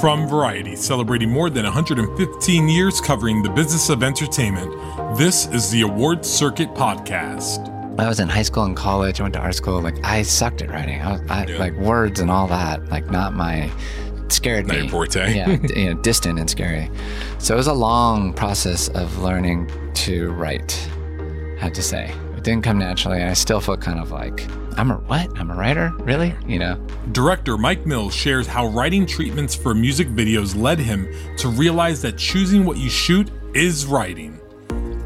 From Variety, celebrating more than 115 years covering the business of entertainment, this is the Award Circuit Podcast. I was in high school and college. I went to art school. Like I sucked at writing. I, I Yeah. like words and all that. Like not my scared Not me. your forte. yeah, you know, distant and scary. So it was a long process of learning to write. I have to say, didn't come naturally. I still feel kind of like I'm a what? I'm a writer, really? You know? Director Mike Mills shares how writing treatments for music videos led him to realize that choosing what you shoot is writing.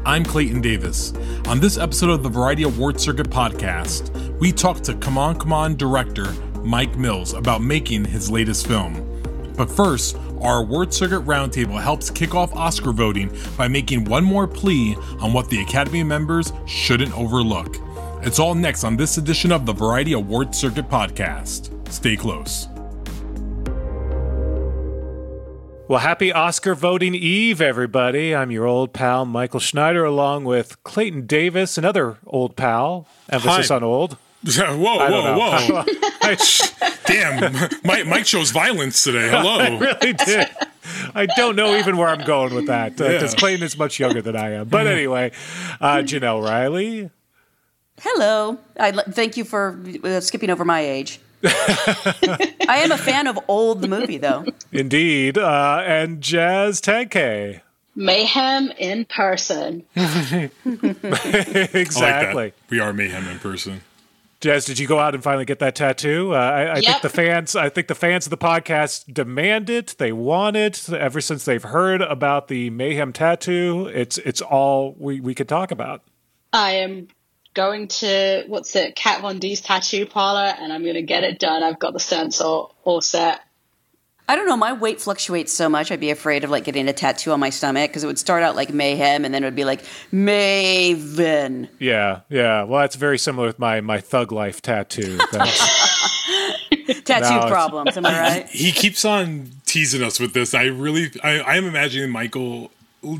I'm Clayton Davis. On this episode of the Variety Award Circuit podcast, we talk to Come On Come On director Mike Mills about making his latest film. But first, our Award Circuit Roundtable helps kick off Oscar voting by making one more plea on what the Academy members shouldn't overlook. It's all next on this edition of the Variety Award Circuit podcast. Stay close. Well, happy Oscar voting eve, everybody. I'm your old pal, Michael Schneider, along with Clayton Davis, another old pal. Emphasis Hi. on old. whoa, whoa, don't know. whoa. Damn, Mike, Mike shows violence today. Hello. I really did. I don't know even where I'm going with that because Yeah. Mm-hmm. Clayton is much younger than I am. But anyway, uh, Janelle Riley. Hello. I l- thank you for uh, skipping over my age. I am a fan of old the movie though. Indeed. Uh, and Jazz Tangcay. Mayhem in person. exactly. Like. We are mayhem in person. Jazz, did you go out and finally get that tattoo? Uh, I, I think the fans, I think the fans of the podcast demand it. They want it ever since they've heard about the mayhem tattoo. It's it's all we, we could talk about. I am going to what's it, Kat Von D's tattoo parlor, and I'm going to get it done. I've got the stencil all set. I don't know. My weight fluctuates so much. I'd be afraid of like getting a tattoo on my stomach because it would start out like mayhem and then it would be like Maven. Yeah, yeah. Well, that's very similar with my my thug life tattoo. Tattoo No, problems. Am I right? He keeps on teasing us with this. I really, I, I am imagining Michael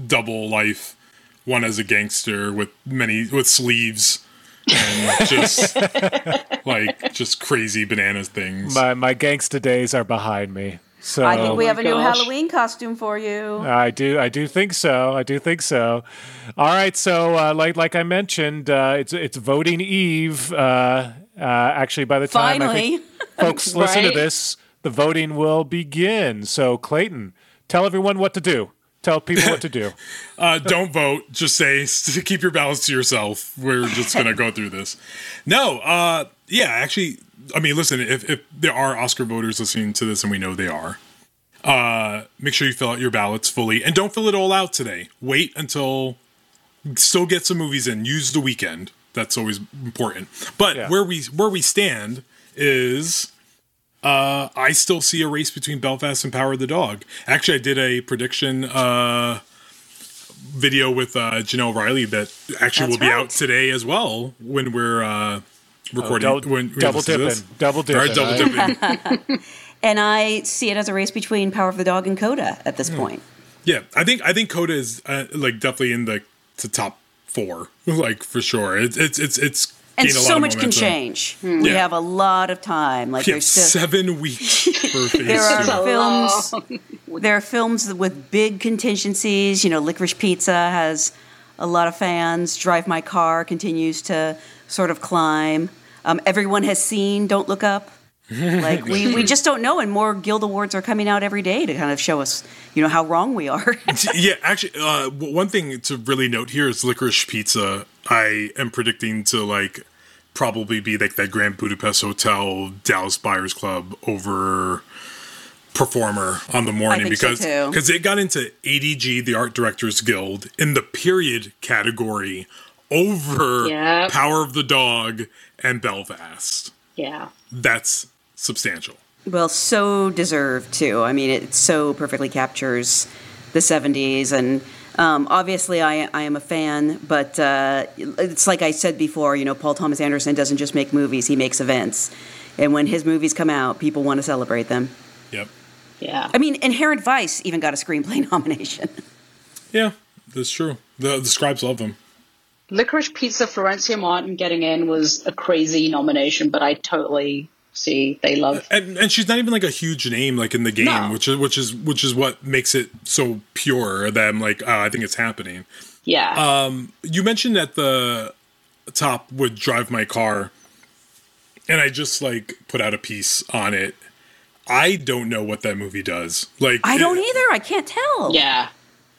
double life, one as a gangster with many with sleeves and just like just crazy bananas things. my my gangsta days are behind me. So I think we have a new. Halloween costume for you. I do, I do think so. I do think so. All right, so uh, like like I mentioned, uh, it's it's voting eve. Uh, uh, actually, by the time I Finally. think folks listen to this, the voting will begin. So Clayton, tell everyone what to do. Tell people what to do. Uh, don't vote. Just say keep your balance to yourself. We're just gonna go through this. No, uh, yeah, actually, I mean, listen. If, if there are Oscar voters listening to this, and we know they are, uh, make sure you fill out your ballots fully, and don't fill it all out today. Wait until still get some movies in. Use the weekend. That's always important. But Yeah. where we where we stand is uh, I still see a race between Belfast and Power of the Dog. Actually, I did a prediction uh, video with uh, Janelle Riley that actually That's will be right. out today as well when we're uh, recording. double- when, when double this is this. dipping, double All right, dipping, double dipping. And I see it as a race between Power of the Dog and Coda at this point. yeah, I think I think Coda is uh, like definitely in the, the top four, like for sure. It's it's it's it's And gained a lot so of much can momentum. change. We Yeah. have a lot of time. Like Yeah, there's still, seven weeks there are films. There are films with big contingencies. You know, Licorice Pizza has a lot of fans. Drive My Car continues to sort of climb. Um, everyone has seen Don't Look Up. Like we, we just don't know, and more Guild Awards are coming out every day to kind of show us, you know, how wrong we are. yeah, actually, uh, one thing to really note here is licorice pizza. I am predicting to like probably be like that Grand Budapest Hotel Dallas Buyers Club over performer on the morning so, because because it got into ADG, the Art Directors Guild, in the period category over Yep. Power of the Dog and Belfast. Yeah. That's substantial. Well, so deserved too. I mean, it so perfectly captures the '70s, and um, obviously, I, I am a fan. But uh, it's like I said before. You know, Paul Thomas Anderson doesn't just make movies; he makes events. And when his movies come out, people want to celebrate them. Yep. Yeah. I mean, Inherent Vice even got a screenplay nomination. Yeah, that's true. The the scribes love them. Licorice Pizza Florencia Martin getting in was a crazy nomination, but I totally see they love. And, and she's not even like a huge name like in the game, No. which is which is which is what makes it so pure that I'm like, oh, I think it's happening. Yeah, um, You mentioned that the top would drive my car, and I just like put out a piece on it. I don't know what that movie does. Like, I don't it- either. I can't tell. yeah.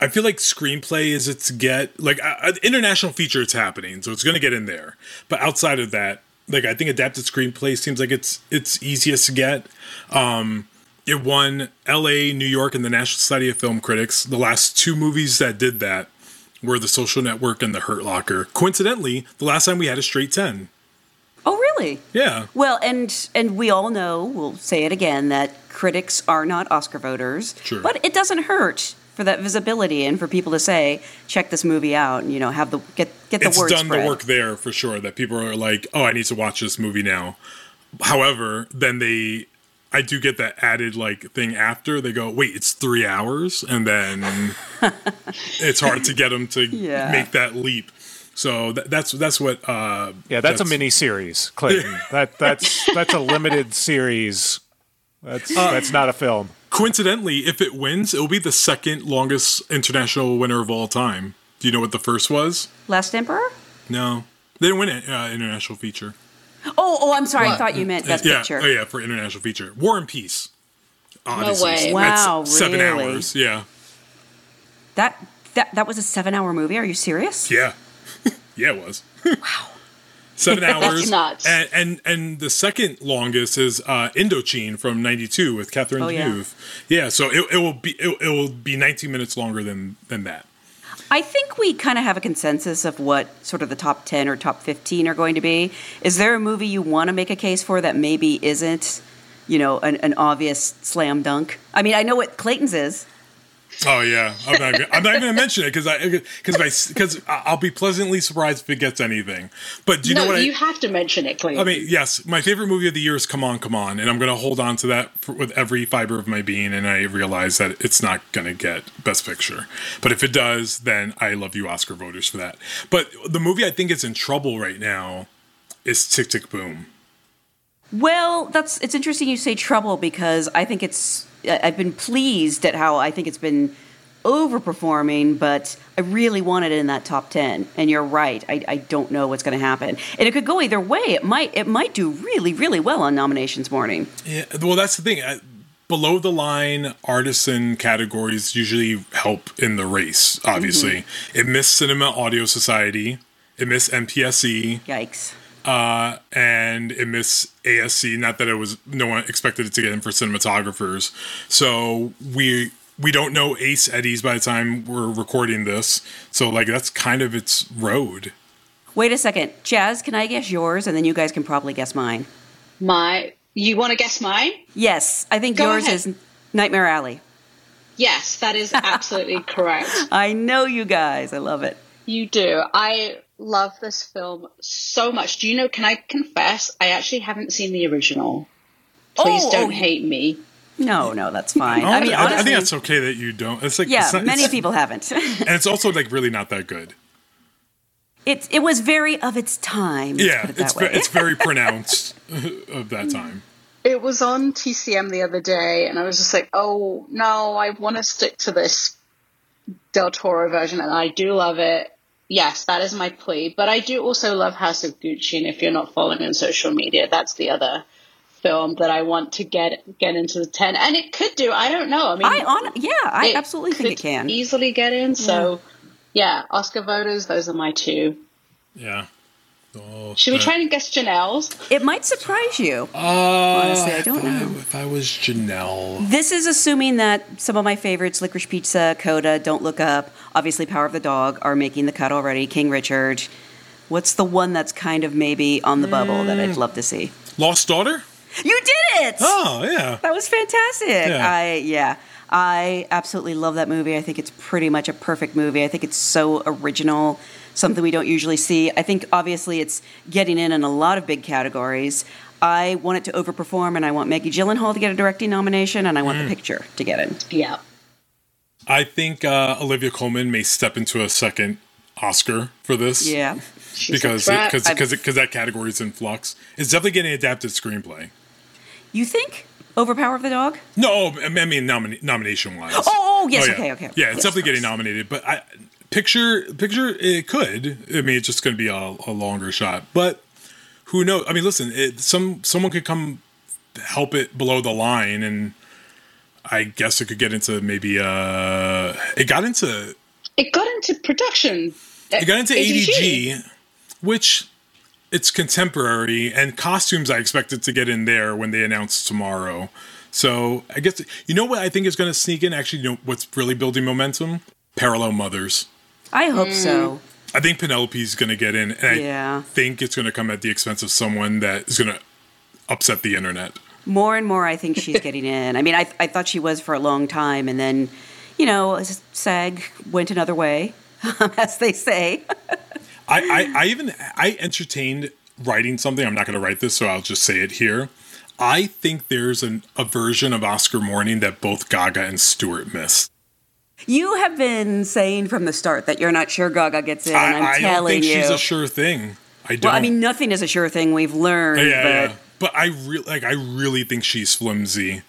I feel like screenplay is its get like uh, international feature. It's happening, so it's going to get in there. But outside of that, like I think adapted screenplay seems like it's it's easiest to get. Um, it won L.A., New York, and the National Society of Film Critics. The last two movies that did that were The Social Network and The Hurt Locker. Coincidentally, the last time we had a straight ten. Oh, really? Yeah, Well, and and we all know, we'll say it again, that critics are not Oscar voters. Sure. But it doesn't hurt for that visibility and for people to say, check this movie out, and you know, have the get get the it's word done spread. the work there for sure. That people are like, oh, I need to watch this movie now. However, then they, I do get that added like thing after they go, wait, it's three hours, and then it's hard to get them to Yeah. make that leap. So th- that's that's what. Uh, Yeah, that's, a mini series, Clayton. that that's that's a limited series. That's Uh, that's not a film. Coincidentally, if it wins, it will be the second longest international winner of all time. Do you know what the first was? Last Emperor? No, they didn't win it. Uh, international feature. Oh, oh, I'm sorry. I thought you meant Best yeah, Picture. oh yeah, for international feature. War and Peace. Odyssey. way. That's Wow, seven really? hours. Yeah, That that that was a seven-hour movie. Are you serious? yeah, yeah. It was. Wow. Seven hours. nuts. And, and and the second longest is uh, Indochine from '92 with Catherine Oh, yeah. Deneuve. Yeah, so it, it will be it, it will be 19 minutes longer than than that. I think we kind of have a consensus of what sort of the top 10 or top 15 are going to be. Is there a movie you want to make a case for that maybe isn't, you know, an, an obvious slam dunk? I mean, I know what Clayton's is. Oh yeah, I'm not. Gonna, I'm not even gonna mention it because I because because I'll be pleasantly surprised if it gets anything. But do you no, know what? you I, have to mention it, Clayton. I mean, yes, my favorite movie of the year is Come On, Come On, and I'm gonna hold on to that for, with every fiber of my being. And I realize that it's not gonna get Best Picture, but if it does, then I love you, Oscar voters, for that. But the movie I think is in trouble right now is Tick Tick Boom. Well, that's it's interesting you say trouble because I think it's I- I've been pleased at how I think it's been overperforming, but I really wanted it in that top 10. And you're right. I, I don't know what's going to happen. And it could go either way. It might it might do really really well on nominations morning. Yeah, well, that's the thing. I, below the line artisan categories usually help in the race. Obviously, mm-hmm. it missed Cinema Audio Society, it missed MPSE, Yikes. Uh, and it missed ASC. Not that it was no one expected it to get in for cinematographers. So we we don't know Ace Eddies by the time we're recording this. So like that's kind of its road. Wait a second. Jazz, can I guess yours and then you guys can probably guess mine? My, you want to guess mine? Yes, I think Go yours ahead. is Nightmare Alley. Yes, that is absolutely correct. I know you guys. I love it. You do. I love this film so much. Do you know? Can I confess? I actually haven't seen the original. Please Oh, don't oh, hate me. No, no, that's fine. I mean, I, honestly, think that's okay that you don't. It's like yeah, it's not- many it's- people haven't. and it's also like really not that good. it it was very of its time. Yeah, it it's ve- it's very pronounced of that time. It was on TCM the other day, and I was just like, oh no, I want to stick to this Del Toro version, and I do love it. Yes, that is my plea. But I do also love House of Gucci, and if you're not following on social media, that's the other film that I want to get get into the ten, and it could do. I don't know. I mean, I on yeah, I it absolutely think it can. easily get in. So, yeah, Oscar voters, those are my two. Yeah. Oh, Should we try and guess Janelle's? It might surprise you. Uh, Honestly, I don't if know. if I was Janelle, This is assuming that some of my favorites, Licorice Pizza, Coda, Don't Look Up, obviously Power of the Dog, are making the cut already. King Richard. What's the one that's kind of maybe on the bubble that Mm. I'd love to see? Lost Daughter. You did it! Oh yeah. That was fantastic. Yeah. I yeah. I absolutely love that movie. I think it's pretty much a perfect movie. I think it's so original, something we don't usually see. I think obviously it's getting in in a lot of big categories. I want it to overperform, and I want Maggie Gyllenhaal to get a directing nomination, and I want Mm. the picture to get in. Yeah. I think uh, Olivia Colman may step into a second Oscar for this. Yeah. She's Because because because because that category is in flux. It's definitely getting adapted screenplay. You think over Power of the Dog? No, I mean nomina- nomination wise. Oh, oh, yes, yeah. okay, okay. Yeah, it's Yes, definitely getting nominated, but I picture picture it could. I mean, it's just going to be a, a longer shot, but who knows? I mean, listen, it, some someone could come help it below the line, and I guess it could get into maybe uh, it got into It got into production. it got into ADG, which it's contemporary and costumes. I expect it to get in there when they announce tomorrow. So I guess you know what I think is going to sneak in. Actually, you know what's really building momentum? Parallel Mothers. I hope mm. so. I think Penelope's going to get in, and I think it's going to come at the expense of someone that is going to upset the internet. More and more, I think she's getting in. I mean, I, I thought she was for a long time, and then, you know, SAG went another way, as they say. I, I, I even I entertained writing something. I'm not going to write this, so I'll just say it here. I think there's an, a version of Oscar Morning that both Gaga and Stewart missed. You have been saying from the start that you're not sure Gaga gets in, and I, I'm I don't telling think you. she's a sure thing. I don't. well, I mean, nothing is a sure thing. We've learned, yeah, but yeah. But I really like. I really think she's flimsy.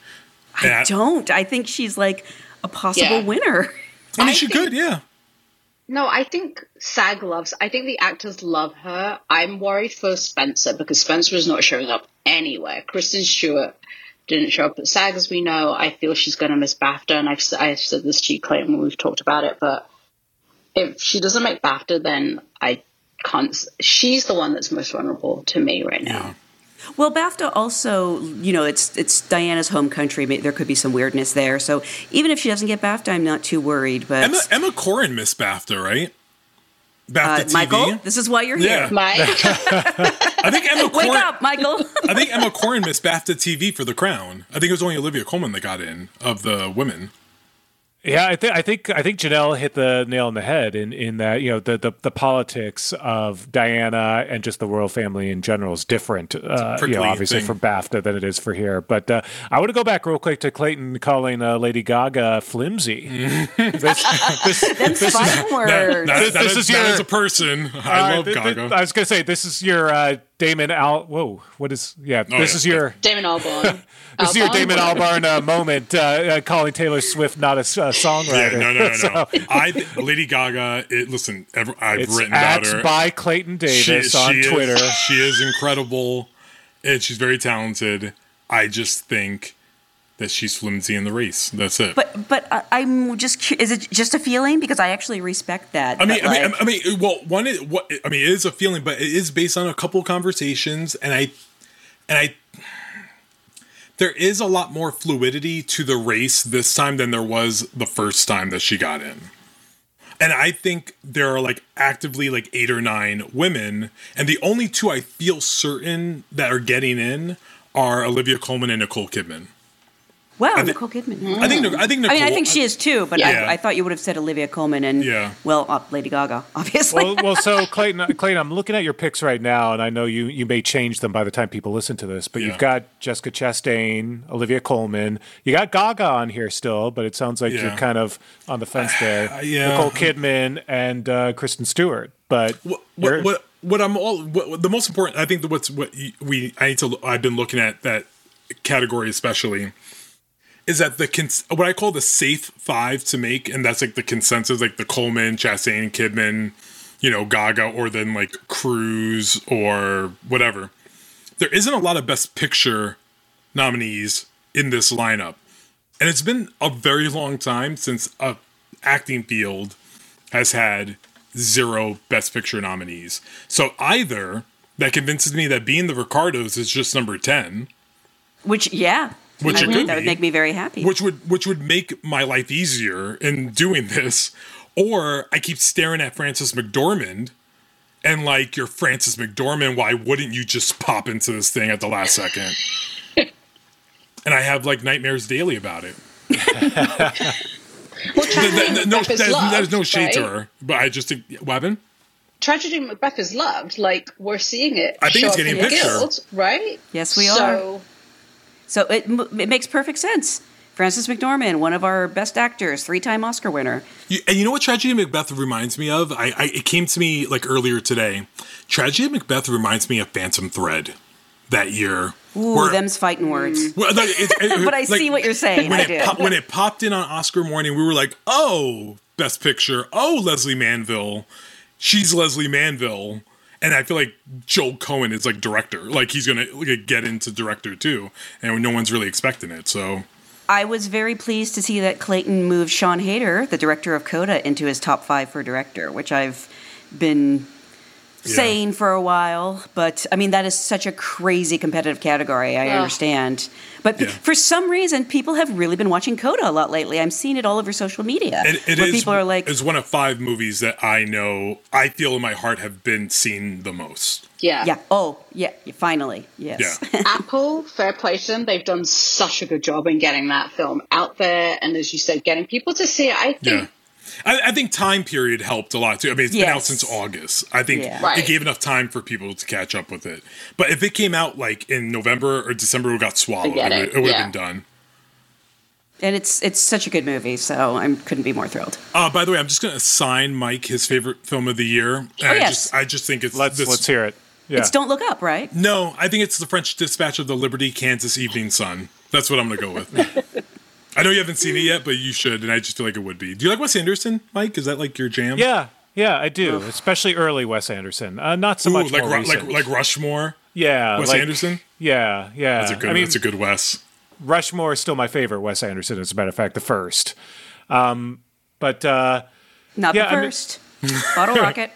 I And don't. I think she's like a possible Yeah. winner. I mean, she think- could. Yeah. No, I think SAG loves. I think the actors love her. I'm worried for Spencer because Spencer is not showing up anywhere. Kristen Stewart didn't show up at SAG, as we know. I feel she's going to miss BAFTA, and I've, s- I've said this to you, Clayton, when we've talked about it. But if she doesn't make BAFTA, then I can't. She's the one that's most vulnerable to me right now. Well, BAFTA also, you know, it's it's Diana's home country. May- There could be some weirdness there. So even if she doesn't get BAFTA, I'm not too worried. But Emma Emma Corrin missed BAFTA, right? BAFTA uh, TV. Michael, this is why you're Yeah. here. Mike, I think Emma Wake Corrin. up, Michael. I think Emma Corrin missed BAFTA TV for The Crown. I think it was only Olivia Colman that got in of the women. Yeah, I think I think I think Janelle hit the nail on the head in, in that you know the, the the politics of Diana and just the royal family in general is different. Uh, you know, obviously thing. for BAFTA than it is for here. But uh, I want to go back real quick to Clayton calling uh, Lady Gaga flimsy. this, this, Them fighting words. That, that, This- that this is, is that your- is a person. I right, love th- th- Gaga. I was going to say this is your uh, Damon Al. Whoa, what is? Yeah, this yeah. is your Damon Albarn. this is your Albarn? Damon Albarn uh, moment, uh, uh, calling Taylor Swift not a, s- a yeah, songwriter. no, no, no, So, no. I th- Lady Gaga. It, listen, ever, I've it's written at about her. by Clayton Davis on is- Twitter. she is incredible, and she's very talented. I just think that she's flimsy in the race. That's it. But but I'm just is it just a feeling because I actually respect that. I mean, I mean, like- I mean, well, one is what I mean. It is a feeling, but it is based on a couple conversations, and I, and I, there is a lot more fluidity to the race this time than there was the first time that she got in. And I think there are like actively like eight or nine women, and the only two I feel certain that are getting in are Olivia Colman and Nicole Kidman. Wow, thi- Nicole Kidman. I think I think Nicole. I mean, I think she is too, but Yeah. I, I thought you would have said Olivia Colman and Yeah. well, uh, Lady Gaga, obviously. well, well, so Clayton, uh, Clayton, I'm looking at your picks right now, and I know you you may change them by the time people listen to this, but Yeah. you've got Jessica Chastain, Olivia Colman, you got Gaga on here still, but it sounds like Yeah. you're kind of on the fence there. Yeah. Nicole Kidman and uh, Kristen Stewart, but what what, what what I'm all what, what- the most important I think that what's what we I need to I've been looking at that category especially is that the cons- what I call the safe five to make and that's like the consensus like the Colman, Chastain, Kidman, you know Gaga or then like Cruz or whatever. There isn't a lot of best picture nominees in this lineup. And it's been a very long time since a acting field has had zero Best Picture nominees. So either that convinces me that being the Ricardos is just number ten, which yeah, Which I it would- could that would make me very happy. which would which would make my life easier in doing this. Or I keep staring at Frances McDormand and like you're Frances McDormand, why wouldn't you just pop into this thing at the last second? and I have like nightmares daily about it. Well, Tragedy Th- th- no, Macbeth there's, loved, there's no shade to her, but I just think weapon. Tragedy Macbeth is loved. Like we're seeing it. I think it's getting in the picture. Guild, right? Yes, we so, So it it makes perfect sense. Frances McDormand, one of our best actors, three-time Oscar winner. You, and you know what Tragedy of Macbeth reminds me of? I, I it came to me like earlier today. Tragedy of Macbeth reminds me of Phantom Thread, that year. Ooh, where- them's fighting words. Mm. well, like, it- it- But I see what you're saying. When I it, pop- when it popped in on Oscar morning, we were like, "Oh, Best Picture! Oh, Lesley Manville, she's Lesley Manville." And I feel like Joel Coen is like director, like he's gonna like, get into director too, and no one's really expecting it. So I was very pleased to see that Clayton moved Siân Heder, the director of Coda, into his top five for director, which I've been Yeah. saying for a while. But I mean, that is such a crazy competitive category. I Ugh. understand. But Yeah. for some reason, people have really been watching Coda a lot lately. I'm seeing it all over social media. it, it where is people are like, is one of five movies that I know I feel in my heart have been seen the most. Yeah. yeah, oh, yeah, finally, yes. Yeah. Apple, fair play to them. They've done such a good job in getting that film out there, and as you said, getting people to see it. I think Yeah. I, I think time period helped a lot too. I mean, it's been out since August. I think Yeah. it gave enough time for people to catch up with it. But if it came out like in November or December, it got swallowed. It, it, would- it would yeah. have been done. And it's it's such a good movie, so I couldn't be more thrilled. Uh, by the way, I'm just going to assign Mike his favorite film of the year. And I yes. just, I just think it's Let's this, let's hear it. Yeah. It's Don't Look Up, right? No, I think it's the French Dispatch of the Liberty Kansas Evening Sun. That's what I'm going to go with. I know you haven't seen it yet, but you should, and I just feel like it would be. Do you like Wes Anderson, Mike? Is that like your jam? yeah, yeah, I do, especially early Wes Anderson. Uh, not so Ooh, much like more Ru- like like Rushmore. yeah, Wes like- Anderson. Yeah, yeah. That's a good. I mean, that's a good Wes. Rushmore is still my favorite Wes Anderson. As a matter of fact, the first. Um, but uh, Not Yeah, the I mean- first. Bottle Rocket.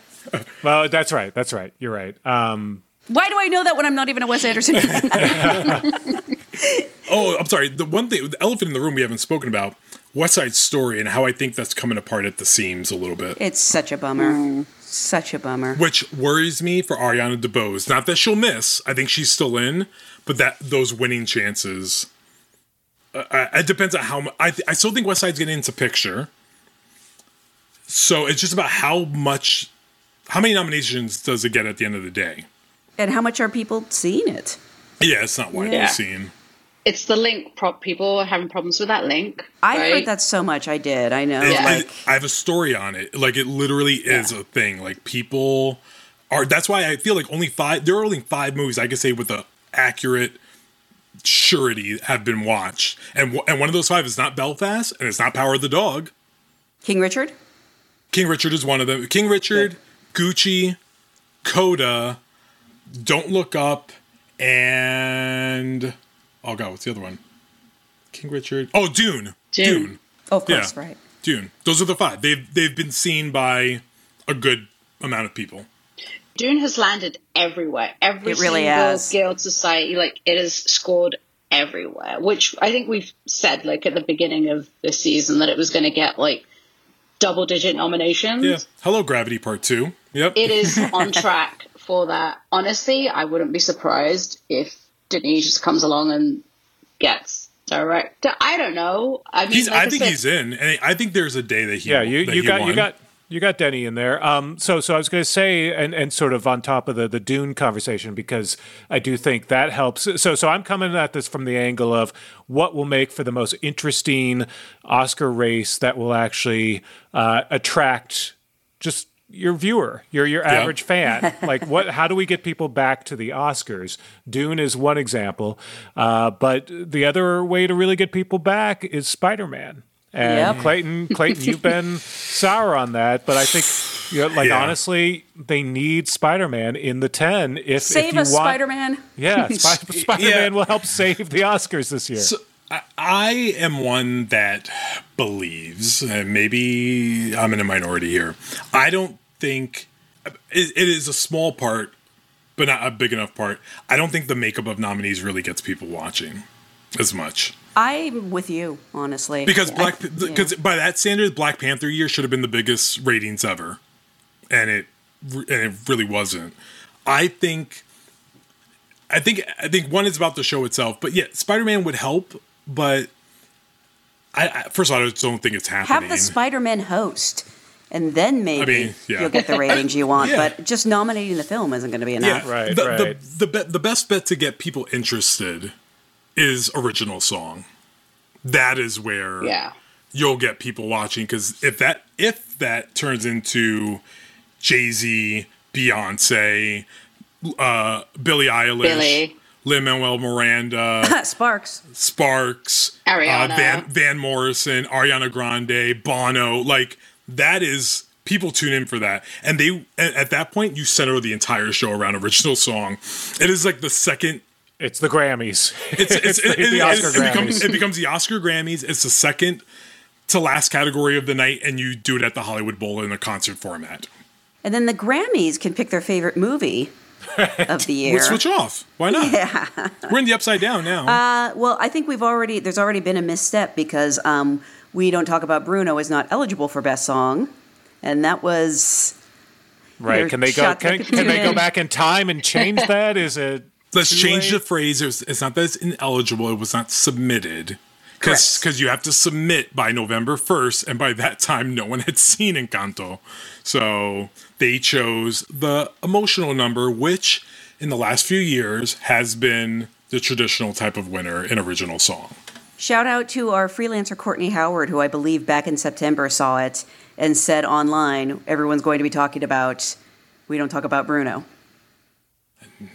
well, that's right. That's right. You're right. Um, Why do I know that when I'm not even a Wes Anderson fan? Oh, I'm sorry. The one thing, the elephant in the room we haven't spoken about, West Side Story, and how I think that's coming apart at the seams a little bit. it's such a bummer. Such a bummer. which worries me for Ariana DeBose. Not that she'll miss. I think she's still in, but that those winning chances. Uh, uh, it depends on how much. I, th- I still think West Side's getting into picture. So it's just about how much, how many nominations does it get at the end of the day? And how much are people seeing it? Yeah, it's not widely Yeah. seen. It's the link. Prop people are having problems with that link. I right? heard that so much. I did. I know. Yeah. Like, it- I have a story on it. Like it literally is a thing. Like people are. That's why I feel like only five. There are only five movies I could say with a accurate surety have been watched, and and one of those five is not Belfast, and it's not Power of the Dog. King Richard? King Richard is one of them. King Richard, Gucci, Coda, Don't Look Up, and oh god, what's the other one? King Richard. Oh, Dune. Dune. Dune. Oh, of course, Yeah. right. Dune. Those are the five. They've they've been seen by a good amount of people. Dune has landed everywhere. Every It really single has. Guild Society, like it has scored everywhere. Which I think we've said, like at the beginning of the season, that it was going to get like double digit nominations. Yeah. Hello, Gravity Part Two. Yep. It is on track for that. Honestly, I wouldn't be surprised if Denis just comes along and gets director. I don't know. I mean, He's. like I think said, he's in, and I think there's a day that he. yeah, you, you he got won. you got you got Denny in there. Um, so so I was going to say, and and sort of on top of the the Dune conversation because I do think that helps. So so I'm coming at this from the angle of what will make for the most interesting Oscar race that will actually uh, attract just your viewer, your your average fan. like what? How do we get people back to the Oscars? Dune is one example, uh, but the other way to really get people back is Spider Man. And Yep. Clayton, Clayton, you've been sour on that, but I think, you know, like Yeah. honestly, they need Spider Man in the ten. If Save if you us, want, Spider Man. Yeah, Sp- Spider Man will help save the Oscars this year. So, I, I am one that believes, and maybe I'm in a minority here. I don't think it, it is a small part, but not a big enough part. I don't think the makeup of nominees really gets people watching as much I'm with you, honestly. because Black yeah. because by that standard, Black Panther year should have been the biggest ratings ever, and it and it really wasn't. I think. I think I think one is about the show itself, but yeah, Spider Man would help, but I, I first of all I don't think it's happening. have the Spider Man host, and then maybe mean, yeah. you'll get the ratings you want. Yeah. But just nominating the film isn't going to be enough. yeah, Right, the, right. The the, be, the best bet to get people interested is original song. That is where Yeah. you'll get people watching because if that if that turns into Jay Z, Beyonce, uh, Billie Eilish, Billie. Lin Manuel Miranda, Sparks. Sparks, uh, Ariana. Van Van Morrison, Ariana Grande, Bono. Like that is people tune in for that, and they at at that point you center the entire show around original song. It is like the second It's the Grammys. it's, it's, the, it, it- the Oscar it becomes, Grammys. it becomes the Oscar Grammys. It's the second to last category of the night, and you do it at the Hollywood Bowl in a concert format. And then the Grammys can pick their favorite movie of the year. We'll switch off. Why not? Yeah. We're in the upside down now. Uh, well, I think we've already there's already been a misstep because um, we don't talk about Bruno is not eligible for best song, and that was right? Can they go? Can, can they go back in time and change that? Is it? Let's too change the phrase. It's, it's not that it's ineligible. It was not submitted. Correct. Because you have to submit by November 1st, and by that time, no one had seen Encanto. So they chose the emotional number, which in the last few years has been the traditional type of winner in original song. Shout out to our freelancer Courtney Howard, who I believe back in September saw it and said online, everyone's going to be talking about. We don't talk about Bruno.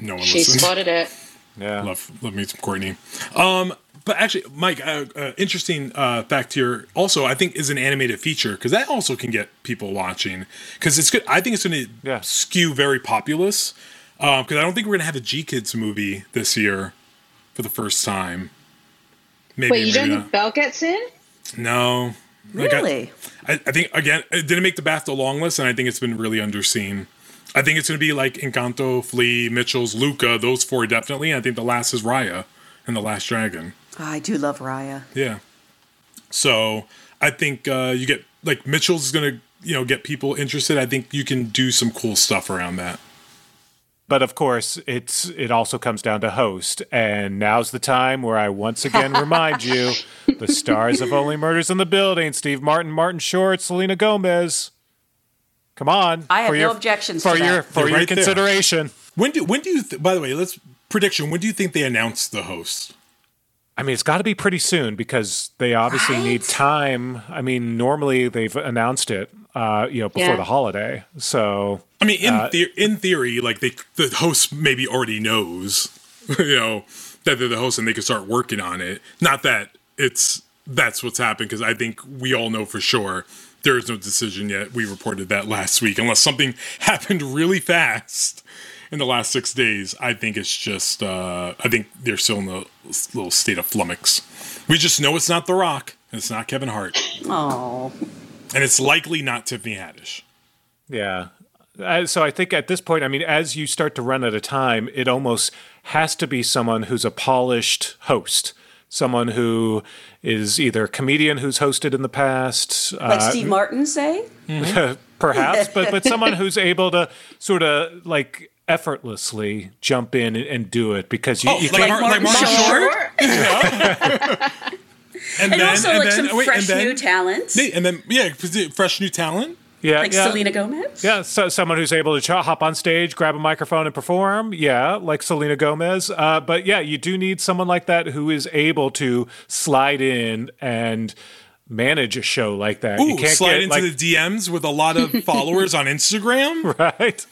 No one She listened. spotted it. Yeah. Love, love me some Courtney. Um, but actually, Mike, uh, uh, interesting uh, fact here. Also, I think is an animated feature because that also can get people watching because it's good. I think it's going to Yeah. skew very populous because I don't think we're going to have a GKIDS movie this year for the first time. Maybe, Wait, you maybe don't not. think Belle gets in? No. Like, I- Really? I, I think again, it didn't make the BAFTA long list, and I think it's been really underseen. I think it's going to be like Encanto, Flee, Mitchell's, Luca, those four definitely. And I think the last is Raya and the Last Dragon. Oh, I do love Raya. Yeah. So I think uh, you get like Mitchell's is going to you know get people interested. I think you can do some cool stuff around that. But of course, it's it also comes down to host, and now's the time where I once again remind you: the stars of Only Murders in the Building, Steve Martin, Martin Short, Selena Gomez. Come on, I have for no objections for to your that. for They're your right there. consideration. When do when do you th- by the way let's prediction when do you think they announce the host? I mean, it's got to be pretty soon because they obviously need time. I mean, normally they've announced it, uh, you know, before Yeah. the holiday. So I mean, in Uh, the- in theory, like they the host maybe already knows, you know, that they're the host and they can start working on it. Not that it's that's what's happened because I think we all know for sure there is no decision yet. We reported that last week, unless something happened really fast in the last six days. I think it's just uh, I think they're still in a little state of flummox. We just know it's not The Rock. and It's not Kevin Hart, Oh, and it's likely not Tiffany Haddish. Yeah. Uh, so I think at this point, I mean, as you start to run out of time, it almost has to be someone who's a polished host, someone who is either a comedian who's hosted in the past, like uh, Steve Martin say? perhaps, but but someone who's able to sort of like effortlessly jump in and, and do it because you, Oh, you like, can't. Mar- like Martin Martin Short? Short. And, And also like some wait, fresh and then, new talent, and then yeah, fresh new talent. yeah, like yeah. Selena Gomez. Yeah, so someone who's able to ch- hop on stage, grab a microphone, and perform. Yeah, like Selena Gomez. Uh, but yeah, you do need someone like that who is able to slide in and manage a show like that. you can't slide get into like, the DMs with a lot of followers on Instagram. right.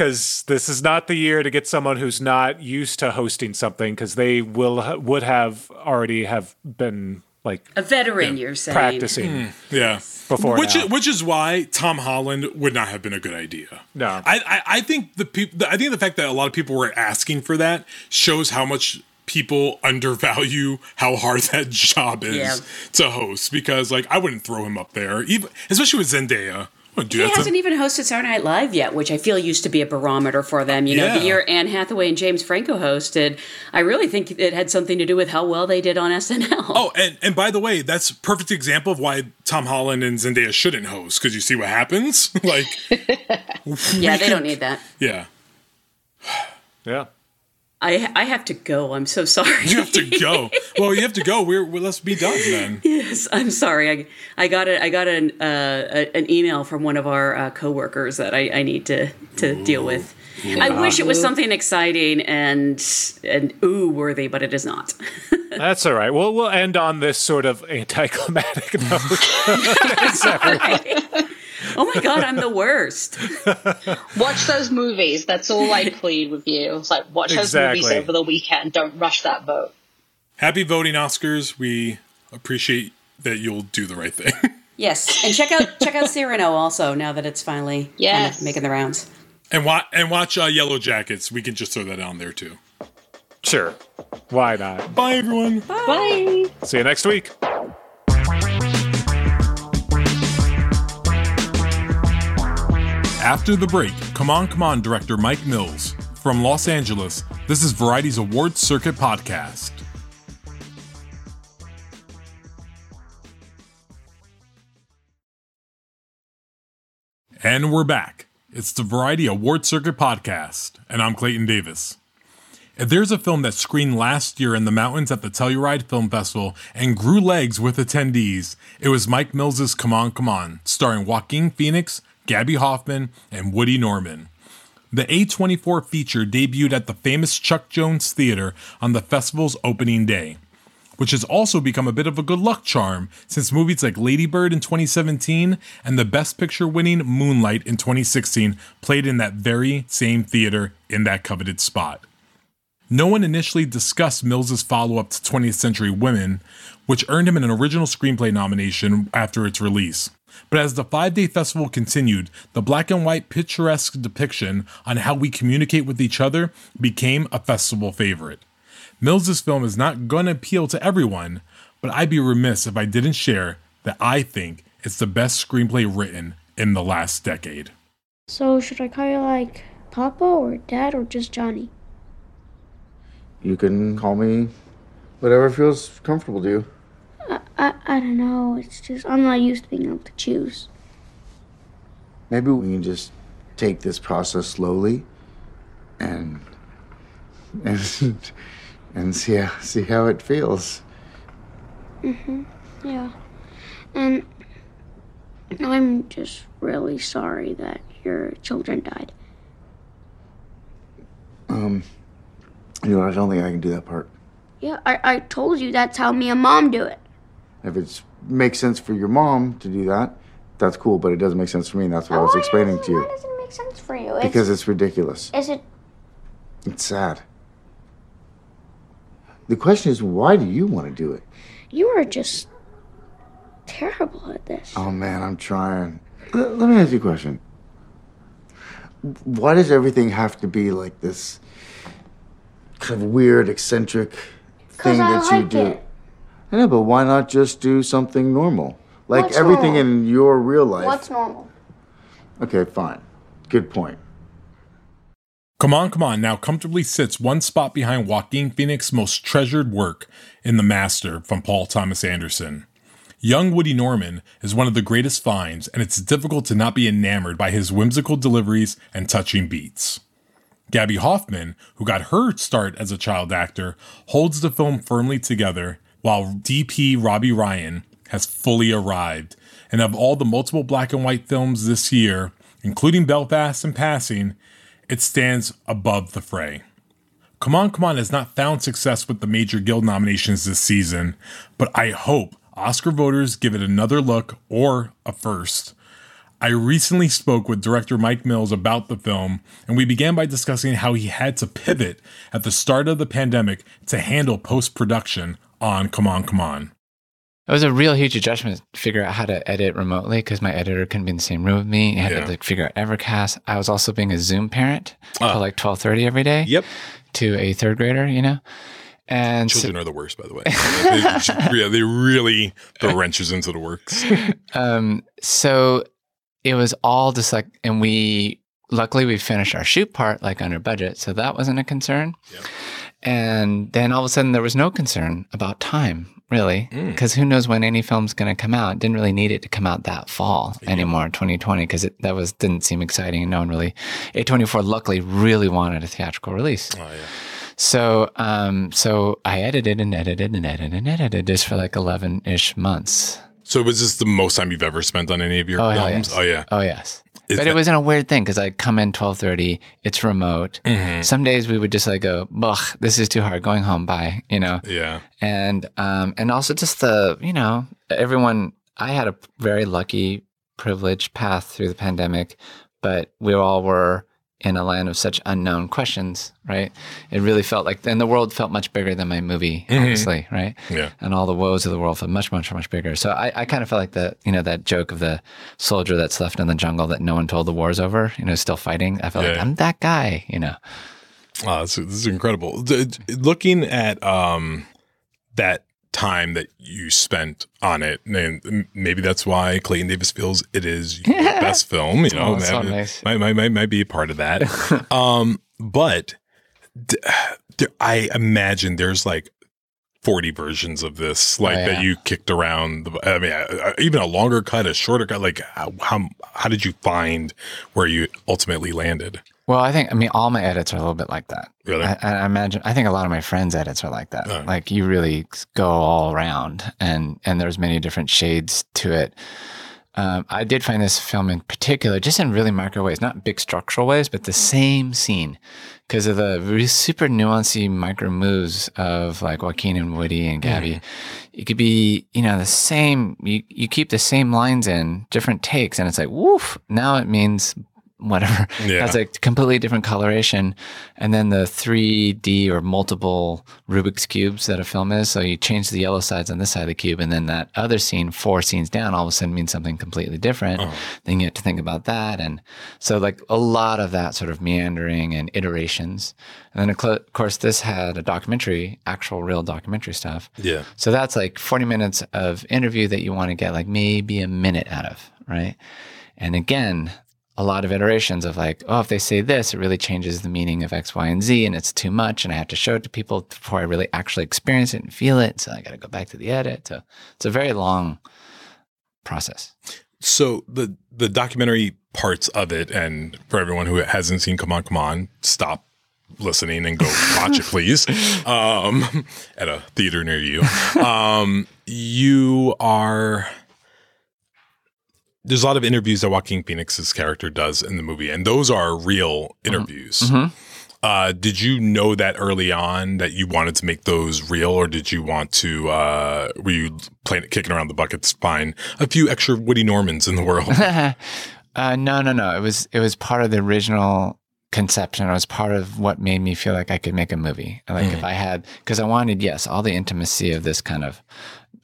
Because this is not the year to get someone who's not used to hosting something, because they will ha- would have already have been like A veteran, you're saying. practicing mm, Yeah, before which now. is, which is why Tom Holland would not have been a good idea. No. I I, I think the people. I think the fact that a lot of people were asking for that shows how much people undervalue how hard that job is Yeah. to host. Because like I wouldn't throw him up there, even especially with Zendaya. I He hasn't even hosted Saturday Night Live yet, which I feel used to be a barometer for them. You know, Yeah. the year Anne Hathaway and James Franco hosted, I really think it had something to do with how well they did on SNL. Oh, and, and by the way, that's a perfect example of why Tom Holland and Zendaya shouldn't host because you see what happens. like, yeah, they don't need that. yeah, yeah. I I have to go. I'm so sorry. you have to go. well, you have to go. We're, we're let's be done then. yes, I'm sorry. I I got a, I got an uh, a, an email from one of our uh, coworkers that I, I need to to deal with. I wish it was something exciting and and ooh worthy, but it is not. That's all right. Well, we'll end on this sort of anticlimactic note. oh Oh my god, I'm the worst. Watch those movies. That's all I plead with you. It's like watch those movies over the weekend. Don't rush that vote. Happy voting, Oscars. We appreciate that you'll do the right thing. Yes, and check out check out Cyrano also now that it's finally kind of making the rounds. and watch and watch uh, Yellow Jackets. We can just throw that on there too. Sure. Why not? Bye, everyone. Bye. See you next week. After the break, Come On, Come On director Mike Mills. From Los Angeles, this is Variety's Awards Circuit podcast. And we're back. It's the Variety Award Circuit podcast, and I'm Clayton Davis. If there's a film that screened last year in the mountains at the Telluride Film Festival and grew legs with attendees, it was Mike Mills's Come On, Come On, starring Joaquin Phoenix, Gaby Hoffmann, and Woody Norman. The A24 feature debuted at the famous Chuck Jones Theater on the festival's opening day, which has also become a bit of a good luck charm since movies like Lady Bird in 2017 and the Best Picture winning Moonlight in 2016 played in that very same theater in that coveted spot. No one initially discussed Mills's follow-up to 20th Century Women, which earned him an original screenplay nomination after its release. But as the five-day festival continued, the black and white picturesque depiction on how we communicate with each other became a festival favorite. Mills's film is not gonna appeal to everyone, but I'd be remiss if I didn't share that I think it's the best screenplay written in the last decade. So should I call you like Papa or Dad or just Johnny? You can call me whatever feels comfortable to you. I, I I don't know. It's just I'm not used to being able to choose. Maybe we can just take this process slowly and and and see how, see how it feels. Mhm. Yeah. And I'm just really sorry that your children died. Um, you know, I don't think I can do that part. Yeah, I, I told you that's how me and mom do it. If it makes sense for your mom to do that, that's cool. But it doesn't make sense for me. And that's what I was oh, explaining to you. Why doesn't it make sense for you? It's, Because it's ridiculous. is it It's sad. The question is, why do you want to do it? you are just terrible at this. Oh man, I'm trying. L- let me ask you a question. Why does everything have to be like this kind of weird, eccentric thing I that you like do? it. I know, but why not just do something normal? Like What's everything normal? in your real life. What's normal? Okay, fine. Good point. Come On, Come On now comfortably sits one spot behind Joaquin Phoenix's most treasured work in The Master from Paul Thomas Anderson. Young Woody Norman is one of the greatest finds, and it's difficult to not be enamored by his whimsical deliveries and touching beats. Gaby Hoffmann, who got her start as a child actor, holds the film firmly together, while DP Robbie Ryan has fully arrived. And of all the multiple black and white films this year, including Belfast and Passing, it stands above the fray. Come On, Come On has not found success with the major guild nominations this season, but I hope Oscar voters give it another look or a first. I recently spoke with director Mike Mills about the film, and we began by discussing how he had to pivot at the start of the pandemic to handle post production on Come On, Come On. It was a real huge adjustment to figure out how to edit remotely because my editor couldn't be in the same room with me. I had Yeah. to like figure out Evercast. I was also being a Zoom parent Ah. till like twelve thirty every day. Yep. To a third grader, you know, and so- Children are the worst, by the way. they, yeah, they really throw wrenches into the works. um, so it was all just like, and we luckily we finished our shoot part like under budget, so that wasn't a concern. Yep. And then all of a sudden there was no concern about time, really, Mm. because who knows when any film's going to come out? Didn't really need it to come out that fall anymore, 2020, because that was didn't seem exciting. And no one really, A24 luckily really wanted a theatrical release. Oh, yeah. So, um, so I edited and edited and edited and edited this for like 11 ish months. So was this the most time you've ever spent on any of your Oh, films? yes. Oh yeah. Oh yes. But it wasn't a weird thing because I come in twelve thirty. It's remote. Mhm. Some days we would just like go, "Ugh, this is too hard. Going home, bye." You know, Yeah. and um, and also just the you know everyone. I had a very lucky privileged path through the pandemic, but we all were in a land of such unknown questions, right? It really felt like, and the world felt much bigger than my movie, obviously, right? Yeah. And all the woes of the world felt much, much, much bigger. So I, I kind of felt like the, you know, that joke of the soldier that's left in the jungle that no one told the war's over, you know, still fighting. I felt like I'm that guy, you know. Wow, this, this is incredible. D- looking at um, that time that you spent on it, and maybe that's why Clayton Davis feels it is your best film. You know, Oh, that nice. might, might, might, might be a part of that. um, but d- d- I imagine there's like 40 versions of this, like Oh, yeah. that you kicked around. The, I mean, uh, even a longer cut, a shorter cut. Like, how, how how did you find where you ultimately landed? Well, I think I mean all my edits are a little bit like that. Really? I, I imagine I think a lot of my friends' edits are like that. Oh. Like you really go all around, and and there's many different shades to it. Um, I did find this film in particular, just in really micro ways, not big structural ways, but the same scene, because of the really super nuancy micro moves of like Joaquin and Woody and Gaby. It could be, you know, the same. You you keep the same lines in different takes, and it's like, woof. Now it means whatever. Yeah. That's a completely different coloration. And then the 3D or multiple Rubik's cubes that a film is. So you change the yellow sides on this side of the cube, and then that other scene, four scenes down, all of a sudden means something completely different. Uh-huh. Then you have to think about that. And so, like, a lot of that sort of meandering and iterations. And then, of course, this had a documentary, actual real documentary stuff. Yeah. So that's like 40 minutes of interview that you want to get like maybe a minute out of, right? And again, a lot of iterations of like, oh, if they say this, it really changes the meaning of X, Y, and Z, and it's too much, and I have to show it to people before I really actually experience it and feel it. So I got to go back to the edit. So it's a very long process. So the the documentary parts of it, and for everyone who hasn't seen Come On, Come On, stop listening and go watch it, please. Um, at a theater near you. Um, you are. There's a lot of interviews that Joaquin Phoenix's character does in the movie, and those are real interviews. Uh, did you know that early on that you wanted to make those real, or did you want to? Uh, were you playing kicking around the buckets, find a few extra Woody Normans in the world? Uh, no, no, no. It was it was part of the original conception. It was part of what made me feel like I could make a movie. Like if I had, because I wanted, yes, all the intimacy of this kind of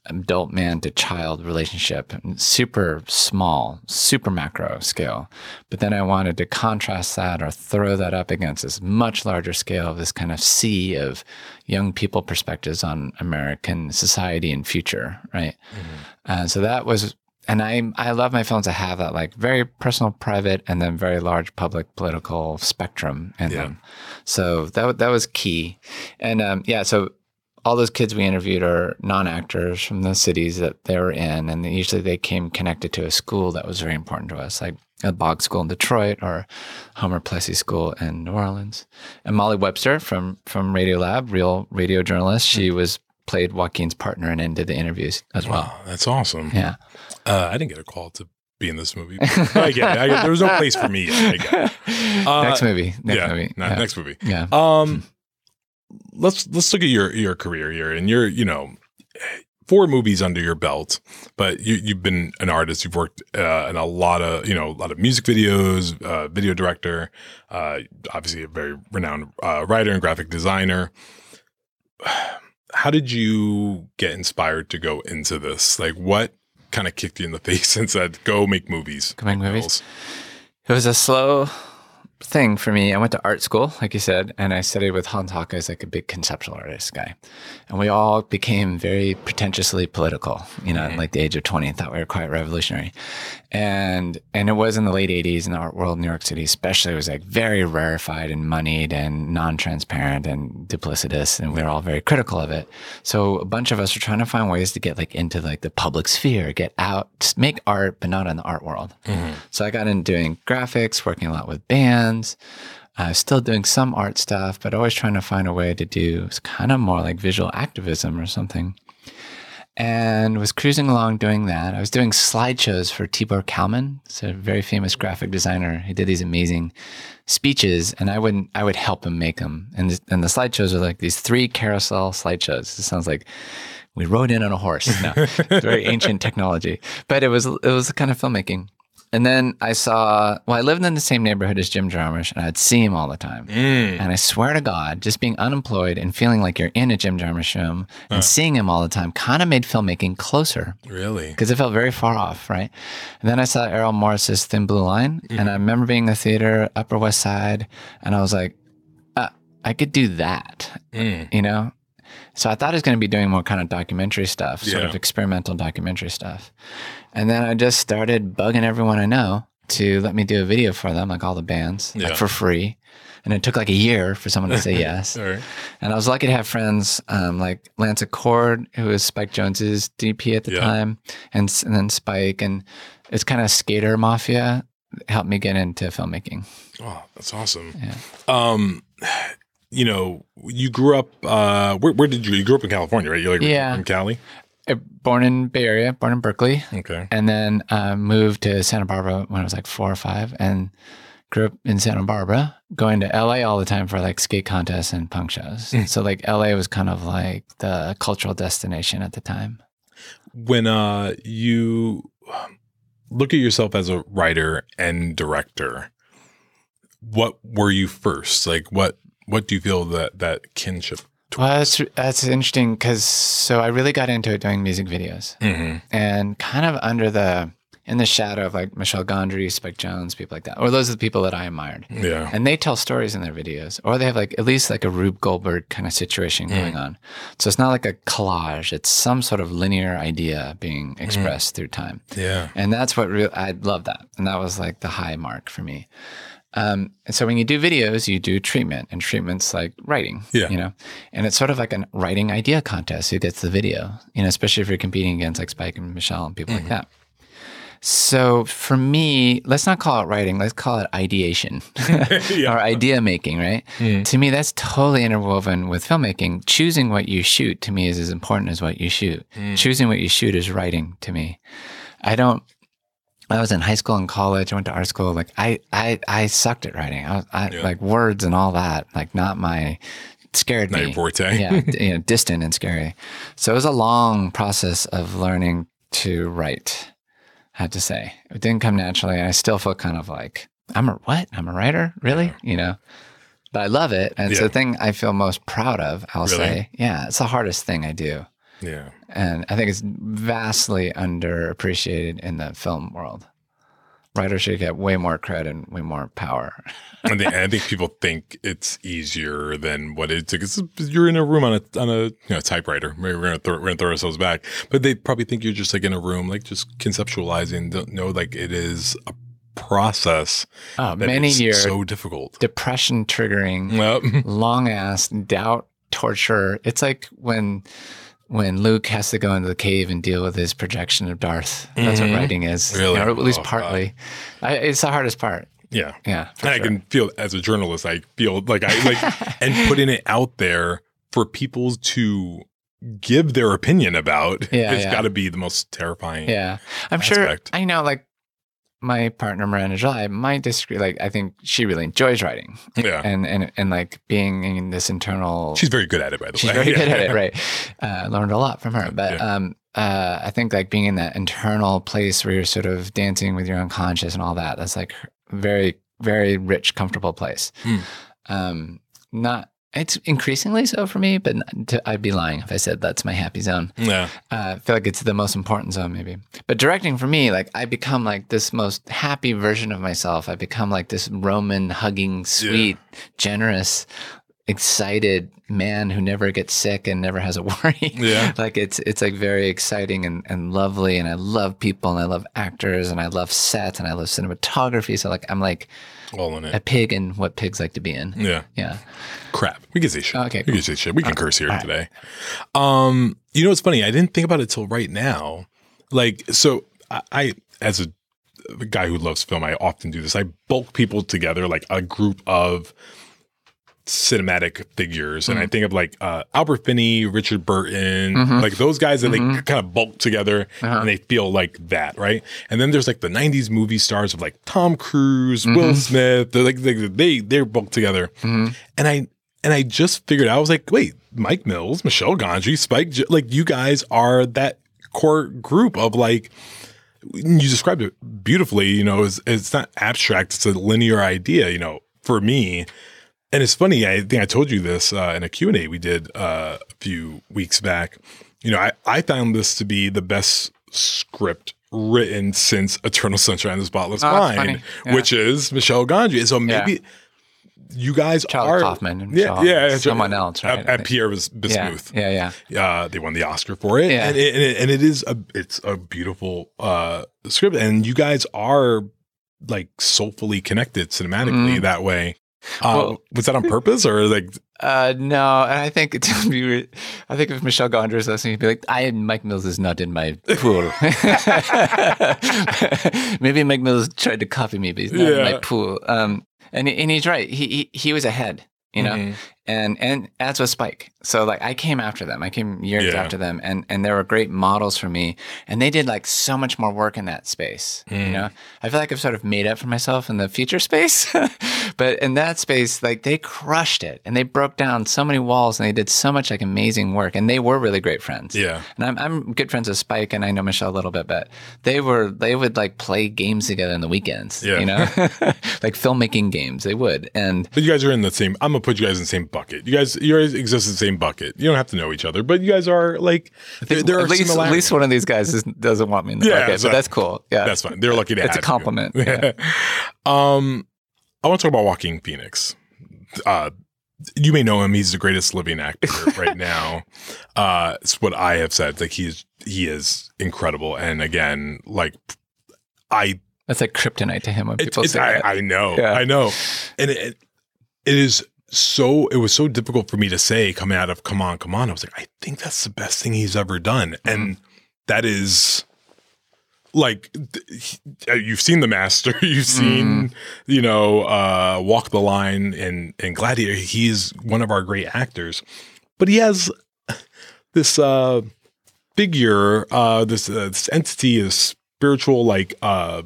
adult man to child relationship, super small, super macro scale. But then I wanted to contrast that or throw that up against this much larger scale of this kind of sea of young people perspectives on American society and future, right? Uh, so that was and I I love my films to have that like very personal, private, and then very large public political spectrum in Yeah. them. So that that was key, and um, yeah, so all those kids we interviewed are non-actors from the cities that they were in, and usually they came connected to a school that was very important to us, like a Boggs School in Detroit or Homer Plessy School in New Orleans. And Molly Webster from from Radiolab, real radio journalist, she was played Joaquin's partner and then did the interviews as well. Wow, that's awesome. Yeah. Uh, I didn't get a call to be in this movie. I get it. I get, there was no place for me. I get it. Uh, next movie. Next yeah, movie. yeah. next movie. Yeah. Um, let's let's look at your your career here, and you're you know four movies under your belt, but you you've been an artist. You've worked uh, in a lot of you know a lot of music videos, uh, video director, uh, obviously a very renowned uh, writer and graphic designer. How did you get inspired to go into this? Like, what kind of kicked you in the face and said, "Go make movies"? Go make movies? It was a slow thing for me. I went to art school, like you said, and I studied with Hans Haacke as like a big conceptual artist guy. And we all became very pretentiously political, you know, at like the age of 20 and thought we were quite revolutionary. And and it was in the late 80s in the art world New York City, especially it was like very rarefied and moneyed and non-transparent and duplicitous. And we were all very critical of it. So a bunch of us were trying to find ways to get like into like the public sphere, get out, make art, but not in the art world. So I got into doing graphics, working a lot with bands. Uh, still doing some art stuff, but always trying to find a way to do kind of more like visual activism or something. And was cruising along doing that. I was doing slideshows for Tibor Kalman. It's a very famous graphic designer. He did these amazing speeches, and I would I would help him make them. And the, and the slideshows are like these three carousel slideshows. It sounds like we rode in on a horse. No, very ancient technology, but it was it was the kind of filmmaking. And then I saw, well, I lived in the same neighborhood as Jim Jarmusch and I'd see him all the time. Mm. And I swear to God, just being unemployed and feeling like you're in a Jim Jarmusch room and seeing him all the time kind of made filmmaking closer Really? because it felt very far off, right? And then I saw Errol Morris's Thin Blue Line, and I remember being in the theater, Upper West Side, and I was like, uh, I could do that, Mm. you know? So I thought I was going to be doing more kind of documentary stuff, sort Yeah. of experimental documentary stuff. And then I just started bugging everyone I know to let me do a video for them, like all the bands, Yeah. like for free. And it took like a year for someone to say yes. Right. And I was lucky to have friends um, like Lance Acord, who was Spike Jonze's DP at the Yeah. time, and, and then Spike, and it's kind of skater mafia helped me get into filmmaking. Oh, that's awesome. Yeah. Um, you know, you grew up. Uh, where, where did you? You grew up in California, right? You're like Yeah. in Cali. Uh, Born in Bay Area, born in Berkeley, Okay. and then uh, moved to Santa Barbara when I was like four or five, and grew up in Santa Barbara, going to LA all the time for like skate contests and punk shows. So like LA was kind of like the cultural destination at the time. When uh, you look at yourself as a writer and director, what were you first? Like, what what do you feel that that kinship? Well, that's that's interesting because so I really got into it doing music videos, Mm-hmm. and kind of under the in the shadow of like Michel Gondry, Spike Jonze, people like that, or those are the people that I admired. Yeah. And they tell stories in their videos, or they have like at least like a Rube Goldberg kind of situation going on. So it's not like a collage; it's some sort of linear idea being expressed through time. Yeah. And that's what real I love that. And that was like the high mark for me. Um, and so when you do videos, you do treatment, and treatment's like writing. Yeah. You know, and it's sort of like a writing idea contest. Who gets the video? You know, especially if you're competing against like Spike and Michel and people like mm-hmm. that. So for me, let's not call it writing. Let's call it ideation or idea making, right? Mm. To me, that's totally interwoven with filmmaking. Choosing what you shoot to me is as important as what you shoot. Mm. Choosing what you shoot is writing to me. I don't. I was in high school and college. I went to art school. Like I, I, I sucked at writing. I, was, I Yeah. like words and all that. Like not my scared Not me. your forte. yeah, you know, distant and scary. So it was a long process of learning to write. I have to say, it didn't come naturally. I still feel kind of like I'm a what? I'm a writer, really? You know. But I love it, and it's Yeah. the thing I feel most proud of. I'll Really? say, yeah, it's the hardest thing I do Yeah. and I think it's vastly underappreciated in the film world. Writers should get way more credit and way more power. I think, I think people think it's easier than what it's because you're in a room on a on a you know, typewriter. Maybe we're gonna throw, we're gonna throw ourselves back, but they probably think you're just like in a room, like just conceptualizing. Don't know like it is a process. Oh, many years, so difficult. depression triggering, Yep. long ass doubt, torture. It's like when when Luke has to go into the cave and deal with his projection of Darth. That's what writing is, Mm-hmm. Really? or at least Oh, partly. I, it's the hardest part. yeah. Yeah, and I can feel as a journalist, I feel like I like and putting it out there for people to give their opinion about. Yeah, it's yeah. got to be the most terrifying. Yeah, I'm aspect. sure. I know, like my partner Miranda July might disagree. Like, I think she really enjoys writing, Yeah. and and and like being in this internal. She's very good at it, by the she's way. She's very Yeah. good at it, right? Uh, I learned a lot from her, but Yeah. um, uh, I think like being in that internal place where you're sort of dancing with your unconscious and all that. That's like very very rich, comfortable place. Hmm. Um, not. It's increasingly so for me, but to, I'd be lying if I said that's my happy zone Yeah. uh, I feel like it's the most important zone, maybe. But directing for me, like I become like this most happy version of myself. I become like this Roman hugging, sweet, generous, excited man who never gets sick and never has a worry. Yeah. like it's it's like very exciting and, and lovely. And I love people and I love actors and I love sets and I love cinematography. So like I'm like All in a pig in what pigs like to be in. Yeah. Yeah. Crap. We can say shit. Okay, We can say shit. We can curse here today. Um, you know what's funny? I didn't think about it till right now. Like, so I, I as a guy who loves film, I often do this. I bulk people together, like a group of cinematic figures, and I mm. think of like uh, Albert Finney, Richard Burton, mm-hmm. like those guys that they mm-hmm. kind of bulk together uh-huh. and they feel like that, right? And then there's like the '90s movie stars of like Tom Cruise, mm-hmm. Will Smith. They're like they they they're bulked together, and I and I just figured out I was like, wait, Mike Mills, Michel Gondry, Spike, J- like you guys are that core group of like you described it beautifully. You know, it's, it's not abstract; it's a linear idea. You know, for me, and it's funny. I think I told you this uh, in a Q and A we did uh, a few weeks back. You know, I, I found this to be the best script written since Eternal Sunshine of the Spotless Oh, Mind. Yeah. which is Michel Gondry. So maybe you guys Charlie are Kaufman and yeah, Michel- yeah, someone else, right? At, at Pierre Yeah, Bismuth. yeah, yeah. Uh, they won the Oscar for it, Yeah. and, it, and, it, and it is a it's a beautiful uh, script, and you guys are like soulfully connected cinematically that way. Uh. Well- was that on purpose or like? Uh, no, and I think it would be. I think if Michel Gondry is listening, he'd be like, "I Mike Mills is not in my pool." Maybe Mike Mills tried to copy me, but he's not in my pool. Um, and and he's right. He he, he was ahead, you know, Mhm. And and as was Spike. So like I came after them. I came years Yeah. after them, and and they were great models for me. And they did like so much more work in that space. Mm. You know, I feel like I've sort of made up for myself in the future space, but in that space, like they crushed it, and they broke down so many walls, and they did so much like amazing work, and they were really great friends. Yeah. And I'm I'm good friends with Spike, and I know Michel a little bit, but they were they would like play games together in the weekends. Yeah. You know, like filmmaking games. They would, and But you guys are in the same. I'm gonna put you guys in the same bucket. You guys, you guys exist in the same bucket. You don't have to know each other, but you guys are like there, there are at least at least one of these guys is, doesn't want me in the Yeah, bucket, so- but that's cool. Yeah, That's fine. They're lucky to It's have a you. compliment. Yeah. um, I want to talk about Joaquin Phoenix. Uh, you may know him. He's the greatest living actor right now. Uh, it's what I have said. Like he's he is incredible. And again, like I That's like kryptonite to him when It's, people it's, say I. I know, Yeah. I know, and it, it is so. It was so difficult for me to say coming out of "Come On, Come On." I was like, I think that's the best thing he's ever done, Mm-hmm. and that is like th- you've seen the master, you've seen Mm-hmm. you know uh, Walk the Line and and Gladiator. He's one of our great actors, but he has this uh, figure, uh, this uh, this entity, this spiritual like uh,